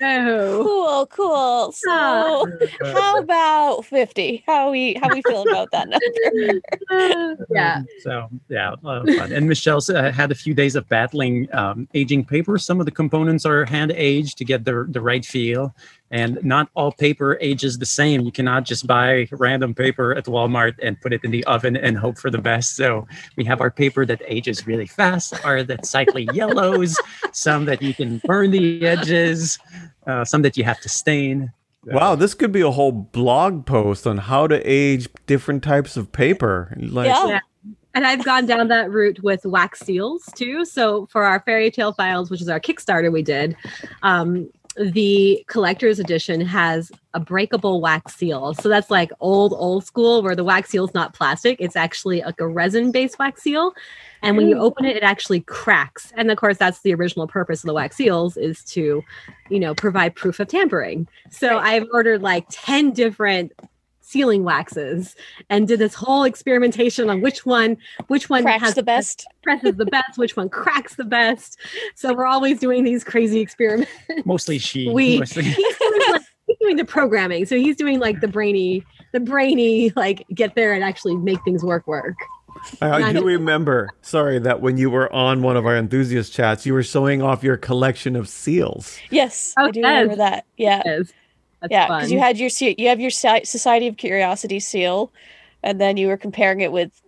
no Cool, cool. So how about 50? How we how we feel about that number? yeah Um, so yeah, a lot of fun. And Michelle's uh, had a few days of battling um, aging paper. Some of the components are hand aged to get the the right feel, and not all paper ages the same. You cannot just buy random paper at Walmart and put it in the oven and hope for the best. So we have our paper that ages really fast, or that slightly yellows, some that you can burn the edges, uh, some that you have to stain. Wow, this could be a whole blog post on how to age different types of paper. Like, Yeah. And I've gone down that route with wax seals too. So for our fairy tale files, which is our Kickstarter we did, um, the collector's edition has a breakable wax seal. So that's like old, old school where the wax seal is not plastic. It's actually like a resin based wax seal. And when you Mm. open it, it actually cracks. And of course, that's the original purpose of the wax seals is to, you know, provide proof of tampering. So Right. I've ordered like 10 different sealing waxes and did this whole experimentation on which one which one Cracks has the best. presses the best which one cracks the best so we're always doing these crazy experiments Mostly she. We- mostly- he's doing, like, he's doing the programming so he's doing like the brainy the brainy like get there and actually make things work work I do remember, sorry, that when you were on one of our enthusiast chats, you were showing off your collection of seals. Yes, Oh, I do remember that. Yeah. Yes. That's yeah, because you had your you have your Society of Curiosity seal, and then you were comparing it with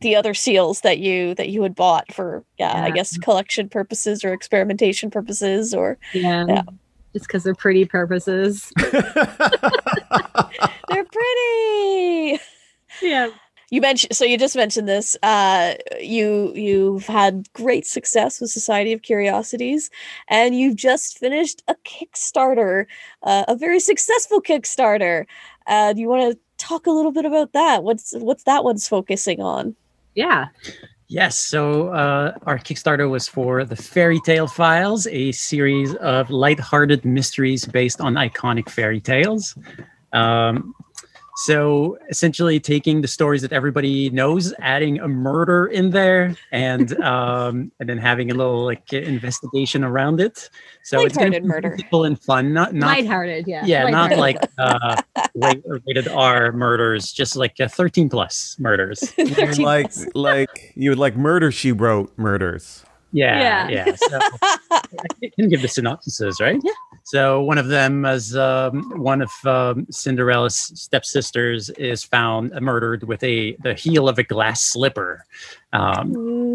the other seals that you that you had bought for yeah, I guess collection purposes or experimentation purposes or yeah. Yeah. just because they're pretty purposes they're pretty. yeah You mentioned so you just mentioned this. Uh, you you've had great success with Society of Curiosities, and you've just finished a Kickstarter, uh, a very successful Kickstarter. Uh, do you want to talk a little bit about that? What's what's that one's focusing on? yeah Yes. So uh, our Kickstarter was for the Fairy Tale Files, a series of lighthearted mysteries based on iconic fairy tales. Um, so essentially, taking the stories that everybody knows, adding a murder in there, and um, and then having a little like investigation around it. So it's going to be murder. simple and fun, not not lighthearted yeah yeah, not like uh, rate- rated R murders, just like uh, 13 plus murders. 13 like, plus. like you would like murder she wrote murders. Yeah, Yeah. yeah. So I can give the synopsises, right? Yeah. So one of them is um, one of um, Cinderella's stepsisters is found murdered with a the heel of a glass slipper. Um.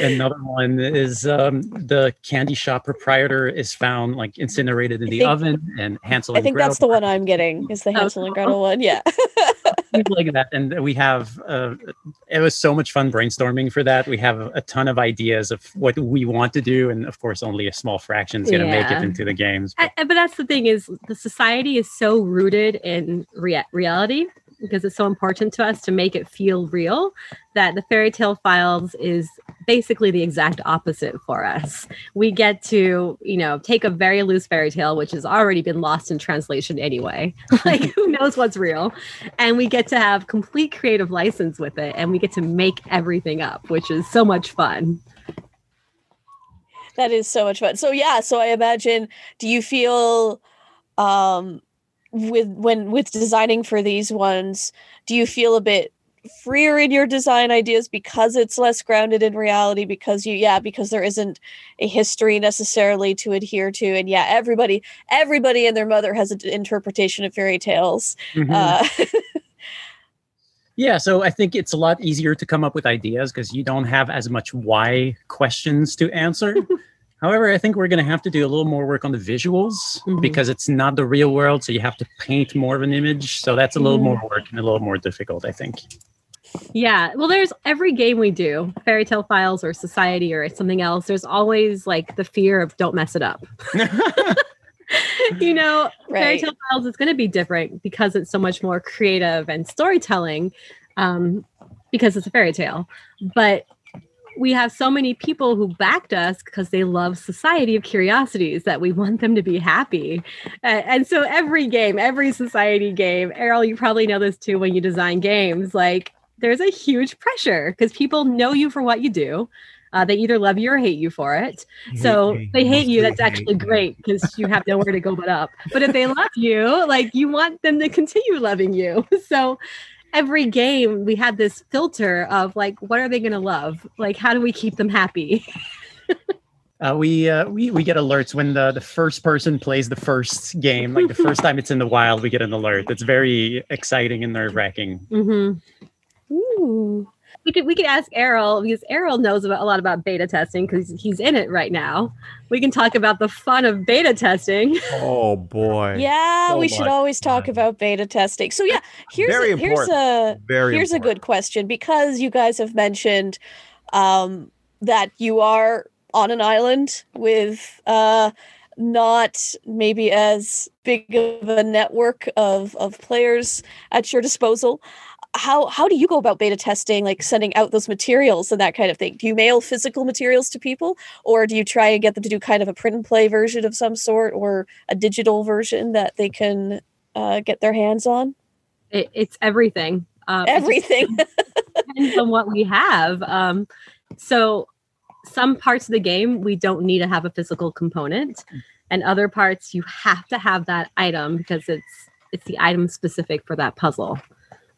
Another one is um, the candy shop proprietor is found like incinerated in I the think- oven, and Hansel. I and think that's the one I'm getting. Is the Hansel and. Gretel one? Yeah. like that and we have uh, it was so much fun brainstorming for that we have a ton of ideas of what we want to do and of course only a small fraction is going to make it into the games I- I- but that's the thing is the society is so rooted in rea- reality because it's so important to us to make it feel real that the fairy tale files is basically the exact opposite for us. We get to you know take a very loose fairy tale which has already been lost in translation anyway. Like who knows what's real? And we get to have complete creative license with it and we get to make everything up which is so much fun. That is so much fun. So yeah, so I imagine do you feel um with when with designing for these ones, do you feel a bit freer in your design ideas because it's less grounded in reality because you yeah because there isn't a history necessarily to adhere to and yeah everybody everybody and their mother has an interpretation of fairy tales Mhm. uh, Yeah, so I think it's a lot easier to come up with ideas because you don't have as much why questions to answer. However, I think we're going to have to do a little more work on the visuals Mhm. because it's not the real world. So you have to paint more of an image. So that's a little Mm. more work and a little more difficult, I think. Yeah. Well, there's every game we do, Fairy Tale Files or Society or something else. There's always like the fear of don't mess it up. you know, Fairy Tale Files is going to be different because it's so much more creative and storytelling um, because it's a fairy tale. But we have so many people who backed us because they love Society of Curiosities that we want them to be happy. A- and so every game, every society game, Errol, you probably know this too when you design games, like there's a huge pressure because people know you for what you do. Uh, they either love you or hate you for it. So Hate they hate you. That's actually hate great because you have nowhere to go but up. But if they love you, like you want them to continue loving you. So every game we had this filter of like, what are they going to love? Like, how do we keep them happy? Uh, we, uh, we we get alerts when the, the first person plays the first game, like the first time it's in the wild, we get an alert. It's very exciting and nerve wracking. Mm-hmm. ooh. We could we could ask Errol because Errol knows about, a lot about beta testing because he's in it right now. We can talk about the fun of beta testing. Oh boy. yeah So we should much always talk about beta testing so yeah here's Very a, here's a Very here's a good question because you guys have mentioned um, that you are on an island with uh, not maybe as big of a network of of players at your disposal. How how do you go about beta testing, like sending out those materials and that kind of thing? Do you mail physical materials to people, or do you try and get them to do kind of a print and play version of some sort, or a digital version that they can uh, get their hands on? It, it's everything. Um, it Everything. depends on what we have. Um, so some parts of the game we don't need to have a physical component, and other parts you have to have that item because it's it's the item specific for that puzzle.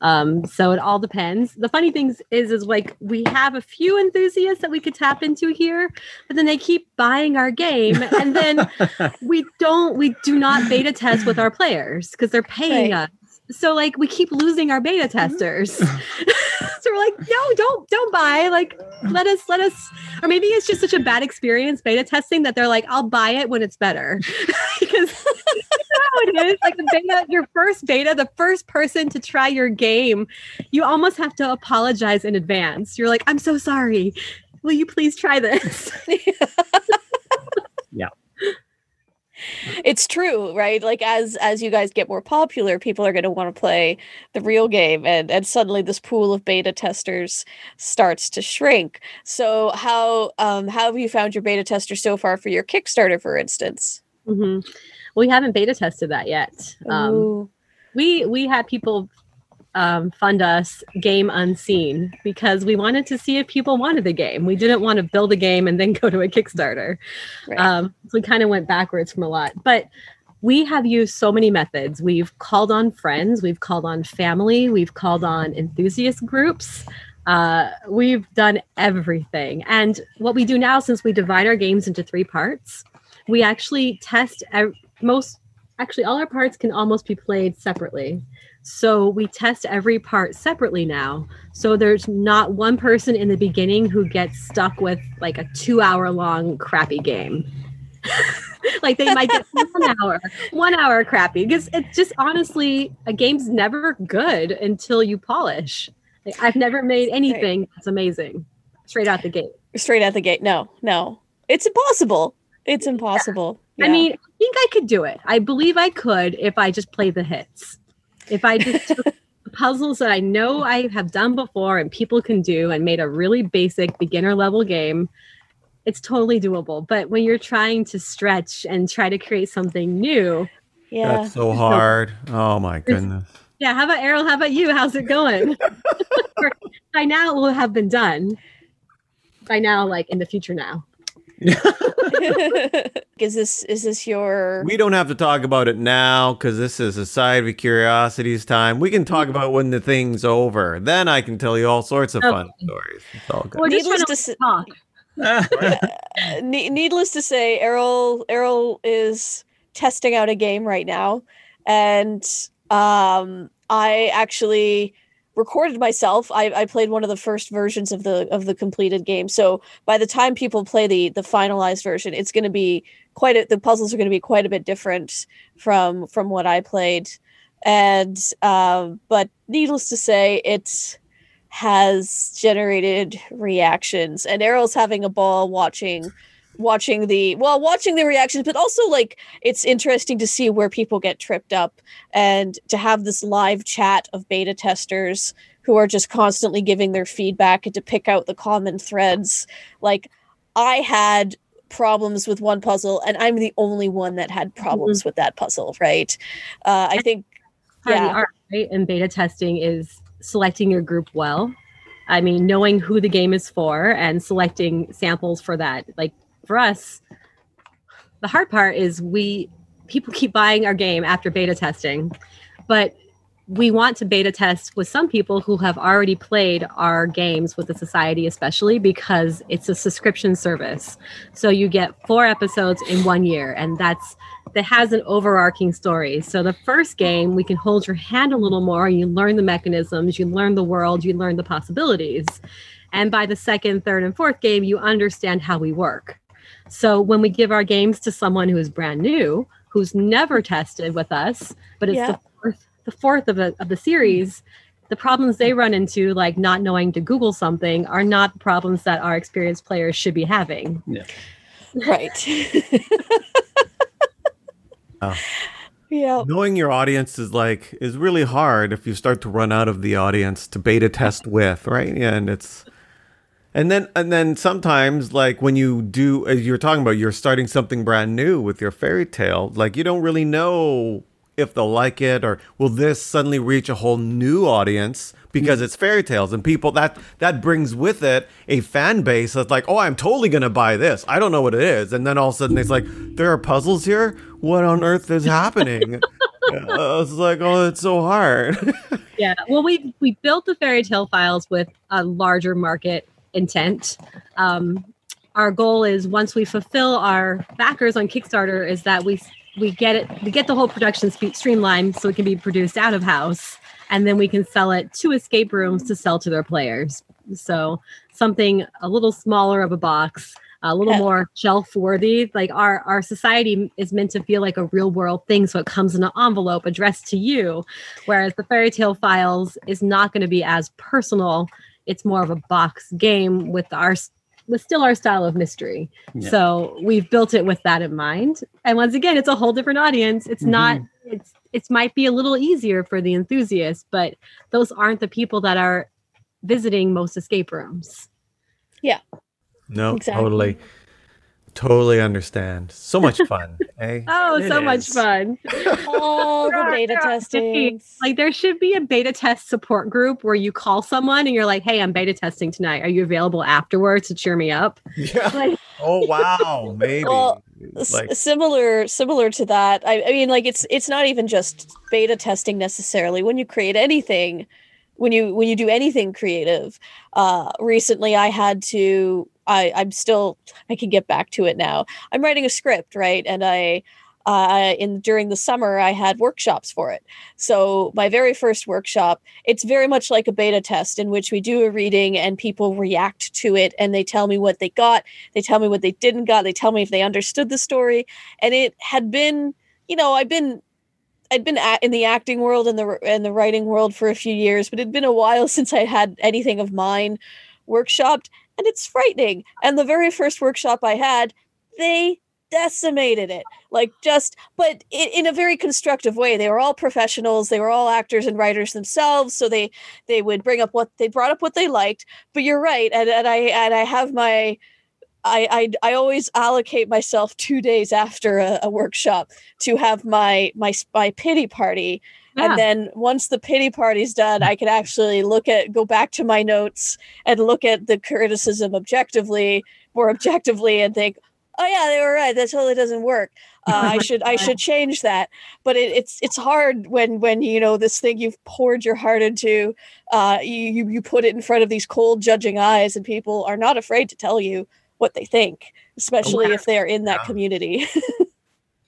Um, so it all depends. The funny thing is, is like we have a few enthusiasts that we could tap into here, but then they keep buying our game, and then we don't we do not beta test with our players because they're paying Right. us so like we keep losing our beta testers so we're like no don't don't buy like let us let us or maybe it's just such a bad experience beta testing that they're like i'll buy it when it's better because you know how it is like the beta your first beta the first person to try your game you almost have to apologize in advance. You're like i'm so sorry. Will you please try this? Yeah. It's true right? Like as as you guys get more popular people are going to want to play the real game and and suddenly this pool of beta testers starts to shrink. So how um how have you found your beta tester so far for your kickstarter for instance? Hmm we haven't beta tested that yet. Um, we we had people um, fund us game unseen because we wanted to see if people wanted the game. We didn't want to build a game and then go to a kickstarter. Right. um, so we kind of went backwards from a lot. But we have used so many methods. We've called on friends we've called on family we've called on enthusiast groups. Uh, we've done everything. And what we do now since we divide our games into three parts we actually test most actually all our parts can almost be played separately. So we test every part separately now. So there's not one person in the beginning who gets stuck with like a two hour long crappy game. Like they might get one hour one hour crappy because it's just honestly a game's never good until you polish. Like, i've never made anything that's amazing straight out the gate. Straight out the gate. No no. It's impossible. It's impossible I mean, I think I could do it. I believe I could if I just play the hits. If I just took the puzzles that I know I have done before and people can do and made a really basic beginner level game, it's totally doable. But when you're trying to stretch and try to create something new, yeah That's so hard. Oh my goodness. yeah, how about Errol? How about you? How's it going? By now, it will have been done. By now, like in the future now. is this is this your We don't have to talk about it now because this is a Society of Curiosities time. We can talk about when the thing's over. Then I can tell you all sorts of fun stories. It's all good. We're just Needless to to talk. Uh, ne- needless to say, Errol Errol is testing out a game right now, and um, I actually recorded myself. I, I played one of the first versions of the of the completed game. So by the time people play the the finalized version, it's going to be quite a, the puzzles are going to be quite a bit different from from what I played. And um, but needless to say, it's has generated reactions and Errol's having a ball watching watching the well watching the reactions but also like it's interesting to see where people get tripped up and to have this live chat of beta testers who are just constantly giving their feedback and to pick out the common threads like i had problems with one puzzle and i'm the only one that had problems with that puzzle right uh, i think Yeah. the art, right? And beta testing is selecting your group well. I mean, knowing who the game is for and selecting samples for that. Like for us, the hard part is we people keep buying our game after beta testing, but we want to beta test with some people who have already played our games with the society especially because it's a subscription service. So you get four episodes in one year and that's that has an overarching story. So the first game we can hold your hand a little more. You learn the mechanisms you learn the world you learn the possibilities. And by the second third and fourth game you understand how we work so when we give our games to someone who is brand new who's never tested with us but it's Yeah. the fourth the fourth of, the of the series the problems they run into like not knowing to google something are not problems that our experienced players should be having right Oh. yeah Knowing your audience is like is really hard if you start to run out of the audience to beta test with, right? Yeah, and it's and then and then sometimes like when you do as you're talking about you're starting something brand new with your fairy tale, like you don't really know if they'll like it or will this suddenly reach a whole new audience because it's fairy tales and people that that brings with it a fan base that's like oh i'm totally gonna buy this. I don't know what it is. And then all of a sudden it's like there are puzzles here? What on earth is happening? Uh, it's like oh it's so hard. Yeah well we we built the fairy tale files with a larger market intent. Um our goal is once we fulfill our backers on kickstarter is that we we get it we get the whole production spe- streamlined so it can be produced out of house and then we can sell it to escape rooms to sell to their players. So something a little smaller of a box a little more shelf worthy like our our society is meant to feel like a real world thing so it comes in an envelope addressed to you whereas the fairy tale files is not going to be as personal it's more of a box game with our with still our style of mystery Yeah. so we've built it with that in mind and once again it's a whole different audience it's not Mm-hmm. it's it might be a little easier for the enthusiasts but those aren't the people that are visiting most escape rooms Yeah. no Exactly. totally totally understand. So much fun eh? Oh It so much fun. All the beta testing like there should be a beta test support group where you call someone and you're like hey i'm beta testing tonight. Are you available afterwards to cheer me up? Yeah. Like oh wow. Maybe. Well, It's S- similar similar to that I, I mean like it's it's not even just beta testing necessarily. When you create anything when you when you do anything creative uh recently i had to i i'm still i can get back to it now. I'm writing a script right? And i uh in during the summer i had workshops for it. So my very first workshop it's very much like a beta test in which we do a reading and people react to it and they tell me what they got they tell me what they didn't got they tell me if they understood the story. And it had been you know i've been i'd been at, in the acting world and the and the writing world for a few years but it'd been a while since i had anything of mine workshopped and it's frightening. And the very first workshop i had they decimated it like just but in, a very constructive way. They were all professionals. They were all actors and writers themselves so they they would bring up what they brought up what they liked. But you're right and, and i and i have my I, I I always allocate myself two days after a, a workshop to have my my my pity party, yeah. and then once the pity party's done, I can actually look at go back to my notes and look at the criticism objectively, more objectively, and think, oh yeah, they were right. That totally doesn't work. Uh, I should I should change that. But it, it's it's hard when when you know this thing you've poured your heart into, uh, you you you put it in front of these cold judging eyes, and people are not afraid to tell you what they think, especially if they're in that Yeah. community.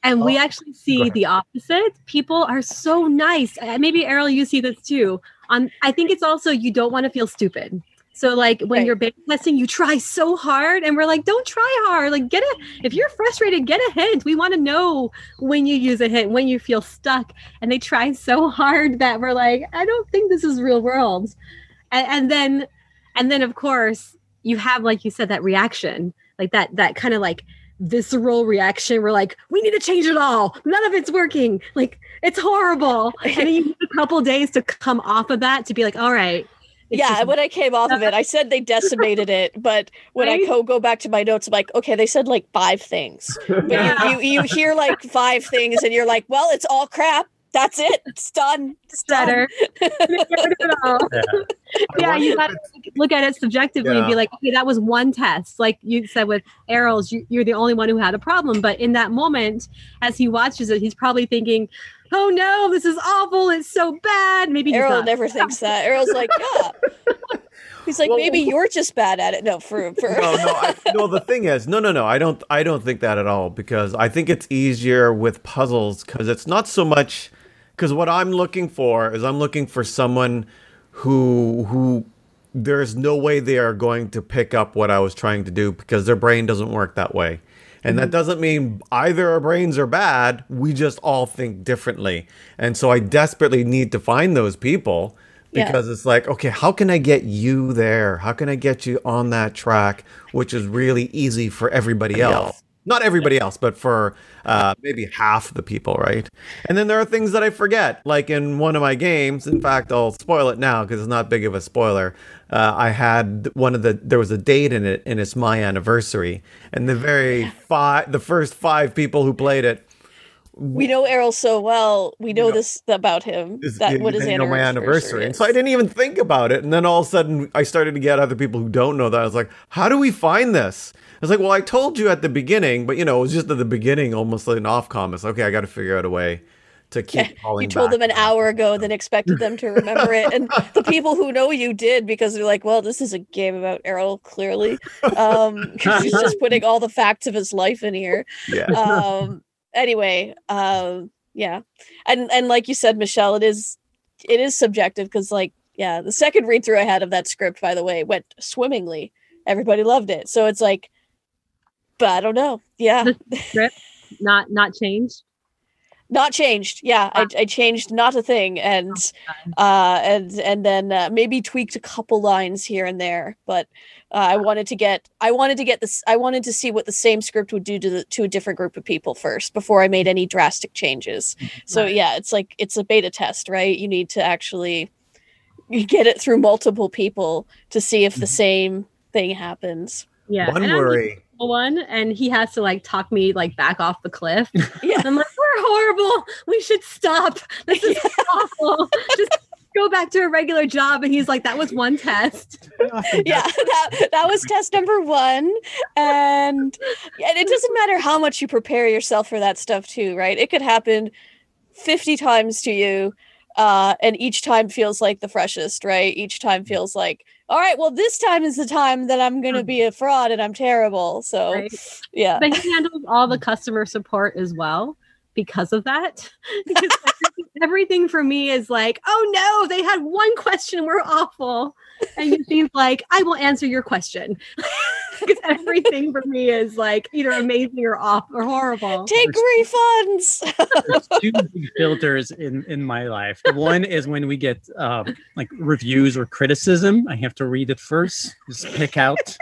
And we Oh, actually see the opposite. People are so nice. Uh, Maybe Errol, you see this too. On I think it's also you don't want to feel stupid. So like when Right. you're beta testing, you try so hard, and we're like, don't try hard. Like get a if you're frustrated, get a hint. We want to know when you use a hint, when you feel stuck. And they try so hard that we're like, I don't think this is real world. And, and then and then of course you have like you said that reaction, like that that kind of like visceral reaction. We're like, we need to change it all. None of it's working. Like it's horrible. And then you need a couple days to come off of that to be like, all right. it's yeah, just- when I came off of it, I said they decimated it, but when I Right? go go back to my notes, I'm like, okay, they said like five things. But Yeah. you, you you hear like five things, and you're like, well, it's all crap. That's it. It's done. It's done. better. Get rid of it all. Yeah. yeah, you got to look at it subjectively and be like, okay, that was one test. Like you said with Errol's, you, you're the only one who had a problem. But in that moment, as he watches it, he's probably thinking, oh no, this is awful. It's so bad. Maybe he's Errol not. never thinks that. Errol's like, yeah. He's like, Well- maybe you're just bad at it. No, for for no, no, I, no. The thing is, no, no, no. I don't. I don't think that at all because I think it's easier with puzzles because it's not so much. Because what I'm looking for is I'm looking for someone who who there's no way they are going to pick up what I was trying to do because their brain doesn't work that way. And that mm-hmm. doesn't mean either our brains are bad. We just all think differently. And so I desperately need to find those people Yeah. because it's like, okay, how can I get you there? How can I get you on that track, which is really easy for everybody else? Not everybody else, but for uh, maybe half the people, right? And then there are things that I forget, like in one of my games. In fact, I'll spoil it now because it's not big of a spoiler. Uh, I had one of the there was a date in it, and it's my anniversary. And the very five, the first five people who played it we know Errol so well. We know know, this about him. is that you- what his anniversary, my anniversary. And so I didn't even think about it. And then all of a sudden I started to get other people who don't know that. I was like, how do we find this? I was like, well, I told you at the beginning, but you know, it was just at the beginning, almost like an off comment. Okay, I got to figure out a way to keep calling you told them an hour ago, then expected them to remember it. And the people who know you did because they're like, well, this is a game about Errol, clearly. Um, 'cause he's just putting all the facts of his life in here. Yeah. Um, anyway, um, yeah. And and like you said, Michelle, it is it is subjective because like, yeah, the second read through I had of that script, by the way, went swimmingly. Everybody loved it. So it's like, but I don't know. Yeah. script not not changed. not changed yeah I, I changed not a thing and uh and and then uh, maybe tweaked a couple lines here and there but uh, i wanted to get i wanted to get this i wanted to see what the same script would do to the to a different group of people first before i made any drastic changes so Right. yeah it's like it's a beta test right you need to actually get it through multiple people to see if the same thing happens Yeah. One and I'm worry. One and he has to like talk me like back off the cliff. Yeah. I'm like, we're horrible. We should stop. This is awful. Just go back to a regular job. And he's like, that was one test. yeah that, that was test number one and and it doesn't matter how much you prepare yourself for that stuff too right it could happen 50 times to you uh and each time feels like the freshest right each time mm. feels like all right well this time is the time that i'm gonna mm. be a fraud and i'm terrible so Right. yeah But he handles all the mm. customer support as well because of that. Because everything, everything for me is like, oh no, they had one question. We're awful. And he's like, I will answer your question. because everything for me is like either amazing or off or horrible. take refunds There's two big filters in in my life. One is when we get um, like reviews or criticism. I have to read it first, just pick out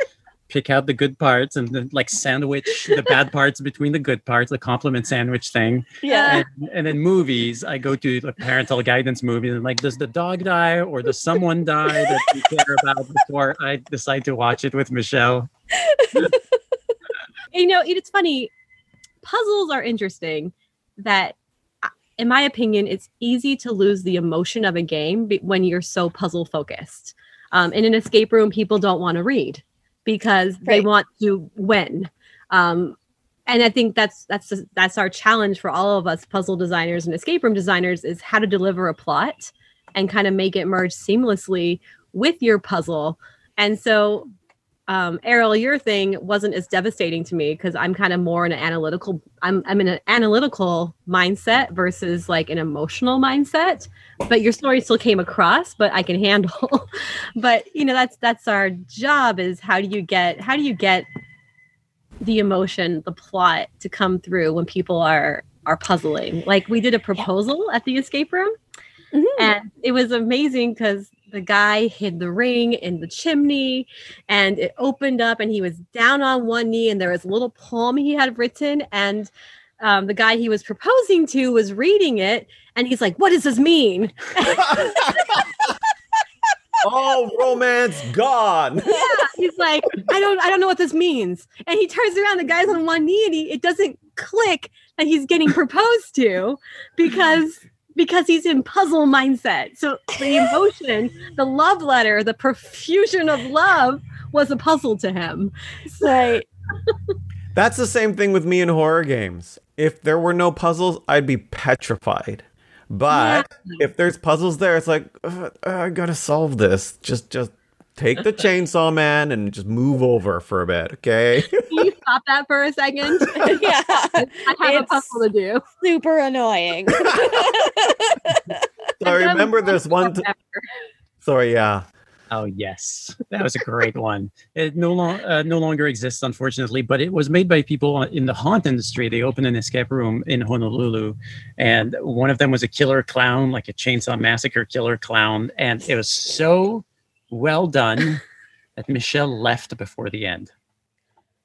pick out the good parts, and then like sandwich the bad parts between the good parts, the compliment sandwich thing. yeah And, and then movies, I go to the parental guidance movies and like, does the dog die or does someone die that you care about before I decide to watch it with Michelle? you know, it's funny. Puzzles are interesting. That, uh, in my opinion, it's easy to lose the emotion of a game when you're so puzzle focused. Um, in an escape room, people don't want to read because they want to win. Um, and I think that's that's that's our challenge for all of us puzzle designers and escape room designers is how to deliver a plot and kind of make it merge seamlessly with your puzzle. And so, um, Errol, your thing wasn't as devastating to me because I'm kind of more in an analytical. I'm I'm in an analytical mindset versus like an emotional mindset. But your story still came across, but I can handle. but you know that's that's our job is how do you get how do you get the emotion, the plot to come through when people are are puzzling. Like we did a proposal at the escape room, Mhm. and it was amazing because the guy hid the ring in the chimney, and it opened up, and he was down on one knee, and there was a little poem he had written, and um, the guy he was proposing to was reading it, and he's like, "What does this mean?" oh, romance gone. yeah, he's like, I don't, I don't know what this means. And he turns around, the guy's on one knee, and he, it doesn't click that he's getting proposed to because because he's in puzzle mindset. So the emotion, the love letter, the profusion of love was a puzzle to him. Right. That's the same thing with me in horror games. If there were no puzzles, I'd be petrified. But if there's puzzles there, it's like "Uh, I gotta solve this. Just, just take the chainsaw man and just move over for a bit, okay? Can you stop that for a second? yeah. I have a puzzle to do. Super annoying. So I remember this one. T- sorry, yeah. Oh yes, that was a great one. It no long uh, no longer exists, unfortunately, but it was made by people in the haunt industry. They opened an escape room in Honolulu, and one of them was a killer clown, like a chainsaw massacre killer clown, and it was so well done that Michelle left before the end.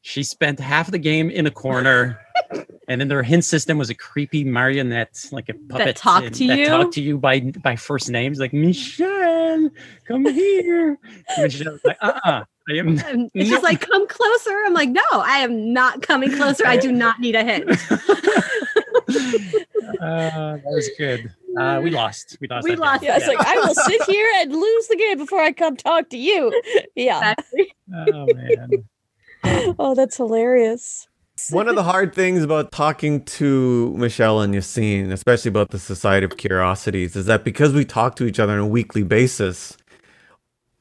She spent half the game in a corner. And then their hint system was a creepy marionette, like a puppet that talked to that you? talked to you by by first names, like Michelle, come here. Michelle's like, uh, uh I am. And it's No. just like, come closer. I'm like, no, I am not coming closer. I do not need a hint. Uh, that was good. Uh, we lost. We lost. We that game. lost. Yeah, it's like I will sit here and lose the game before I come talk to you. Yeah. Exactly. Oh man. Oh, that's hilarious. One of the hard things about talking to Michelle and Yassine, especially about the Society of Curiosities, is that because we talk to each other on a weekly basis,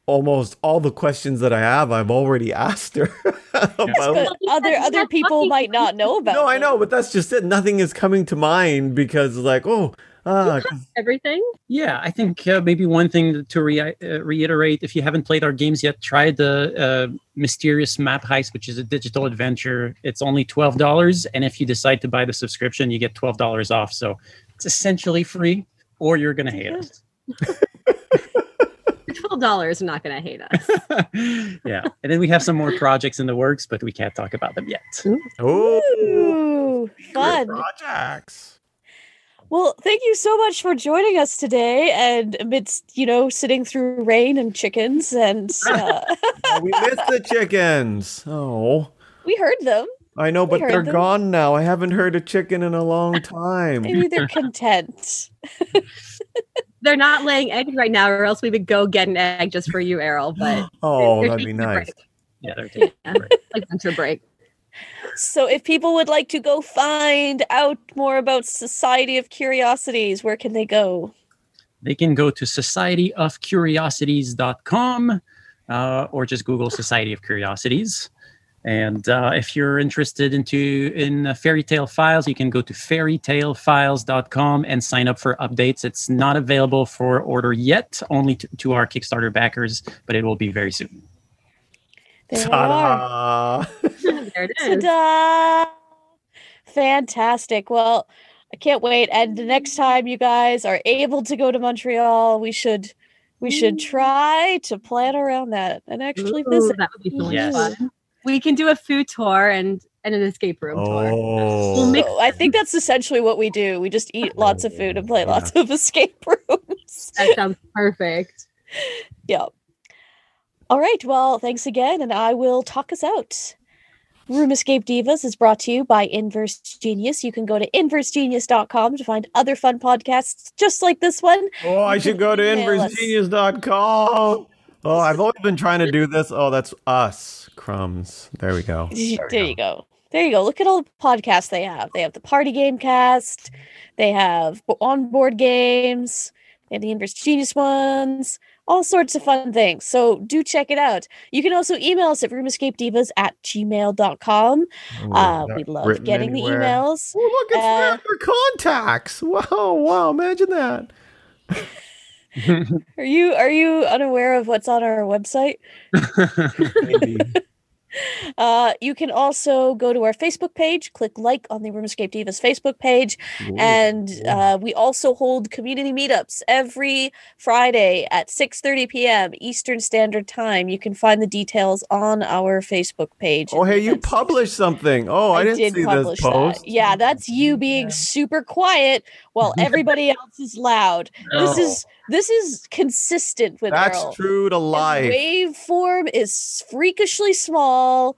almost all the questions that I have, I've already asked her about. But other other people might not know about. No, I know, but that's just it. Nothing is coming to mind because, like, oh, ah, Everything. Yeah, I think uh, maybe one thing to re- uh, reiterate: if you haven't played our games yet, try the uh, Mysterious Map Heist, which is a digital adventure. It's only twelve dollars, and if you decide to buy the subscription, you get twelve dollars off. So it's essentially free, or you're gonna hate us. Twelve dollars are not going to hate us. yeah, and then we have some more projects in the works, but we can't talk about them yet. oh, fun. projects. Well, thank you so much for joining us today, and amidst you know sitting through rain and chickens, and uh, we missed the chickens. Oh, we heard them. I know, but they're them. gone now. I haven't heard a chicken in a long time. Maybe they're content. They're not laying eggs right now, or else we would go get an egg just for you, Errol. But Oh, that'd be nice. break. Yeah, they're taking Yeah. a break. like winter break. So, if people would like to go find out more about Society of Curiosities, where can they go? they can go to societyofcuriosities.com uh, or just google society of curiosities and uh, if you're interested into in uh, fairy tale files you can go to fairytalefiles.com and sign up for updates it's not available for order yet only to, to our kickstarter backers but it will be very soon There they are. Ta-da! there it is. Ta-da! Fantastic. Well, I can't wait. And the next mm-hmm. time you guys are able to go to Montreal, we should we should mm-hmm. try to plan around that and actually Ooh, visit. that would be so much Yes. fun. We can do a food tour and and an escape room tour. Oh, We'll mix- So I think that's essentially what we do. We just eat oh, lots of food and play Yeah. lots of escape rooms. That sounds perfect. yeah. All right. Well, thanks again, and I will talk us out. Room Escape Divas is brought to you by Inverse Genius. You can go to inversegenius.com to find other fun podcasts just like this one. oh, I should go to email inversegenius.com. Oh, I've always been trying to do this. Oh, that's us. Crumbs. There we go. There we you go. there you go. Look at all the podcasts they have. They have the Party Game Cast. They have on board games. They have the Inverse Genius ones. All sorts of fun things. So do check it out. You can also email us at roomescapedivas at gmail.com. Uh, we love getting anywhere. the emails. Oh, look, it's Uh, there for contacts. Wow, wow, imagine that. Are you are you unaware of what's on our website? Maybe. Uh, you can also go to our Facebook page, click like on the Room Escape Divas Facebook page, Ooh, and cool. uh, we also hold community meetups every Friday at 6:30 p.m. Eastern Standard Time. You can find the details on our Facebook page. oh, hey, you section. published something. Oh, I, didn't did see publish this post. that. Yeah, that's you being super quiet while everybody else is loud. This Oh. is this is consistent with That's Earl. true to His life. waveform is freakishly small.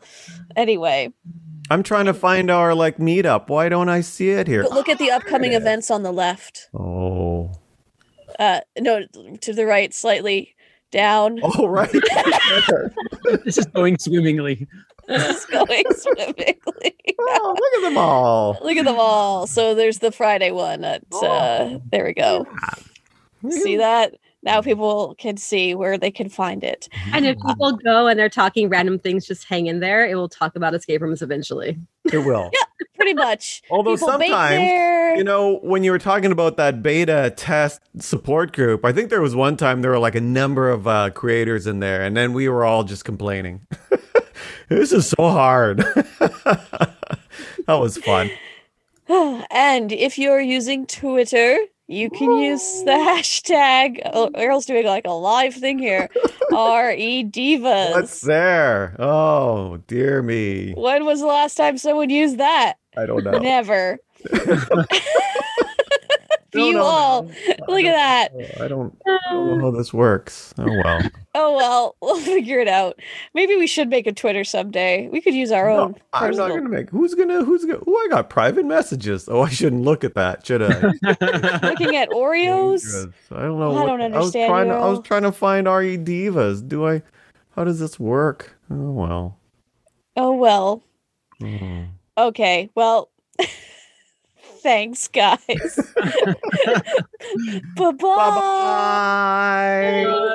Anyway, I'm trying to find our like meetup. Why don't I see it here? but look at the upcoming events on the left. Oh. Uh, no, to the right, slightly down. Oh, right. this is going swimmingly. It's going swimmingly. oh, look at them all. Look at them all. So there's the Friday one. At, Oh. uh, there we go. See that? Now people can see where they can find it. And if people go and they're talking random things, just hang in there. It will talk about escape rooms eventually. It will. Yeah, pretty much. Although people sometimes, you know, when you were talking about that beta test support group, I think there was one time there were like a number of uh, creators in there, and then we were all just complaining. this is so hard. that was fun. and if you're using Twitter, you can use the hashtag. Oh, Earl's doing like a live thing here. R.E. Divas. What's there? Oh, dear me. When was the last time someone used that? I don't know. Never. No, you no, all. no. Look at that. I don't, I don't know how this works. Oh, well. Oh well, we'll figure it out. Maybe we should make a Twitter someday. We could use our own. I'm not going to make. Who's going to, who's going to, oh, I got private messages. Oh, I shouldn't look at that, should I? Looking at Oreos. I don't know. I what- don't I was understand trying you to. I was trying to find RE divas. Do I? How does this work? Oh well. Oh well. Hmm. Okay. Well. Thanks, guys. Bye bye. Bye bye.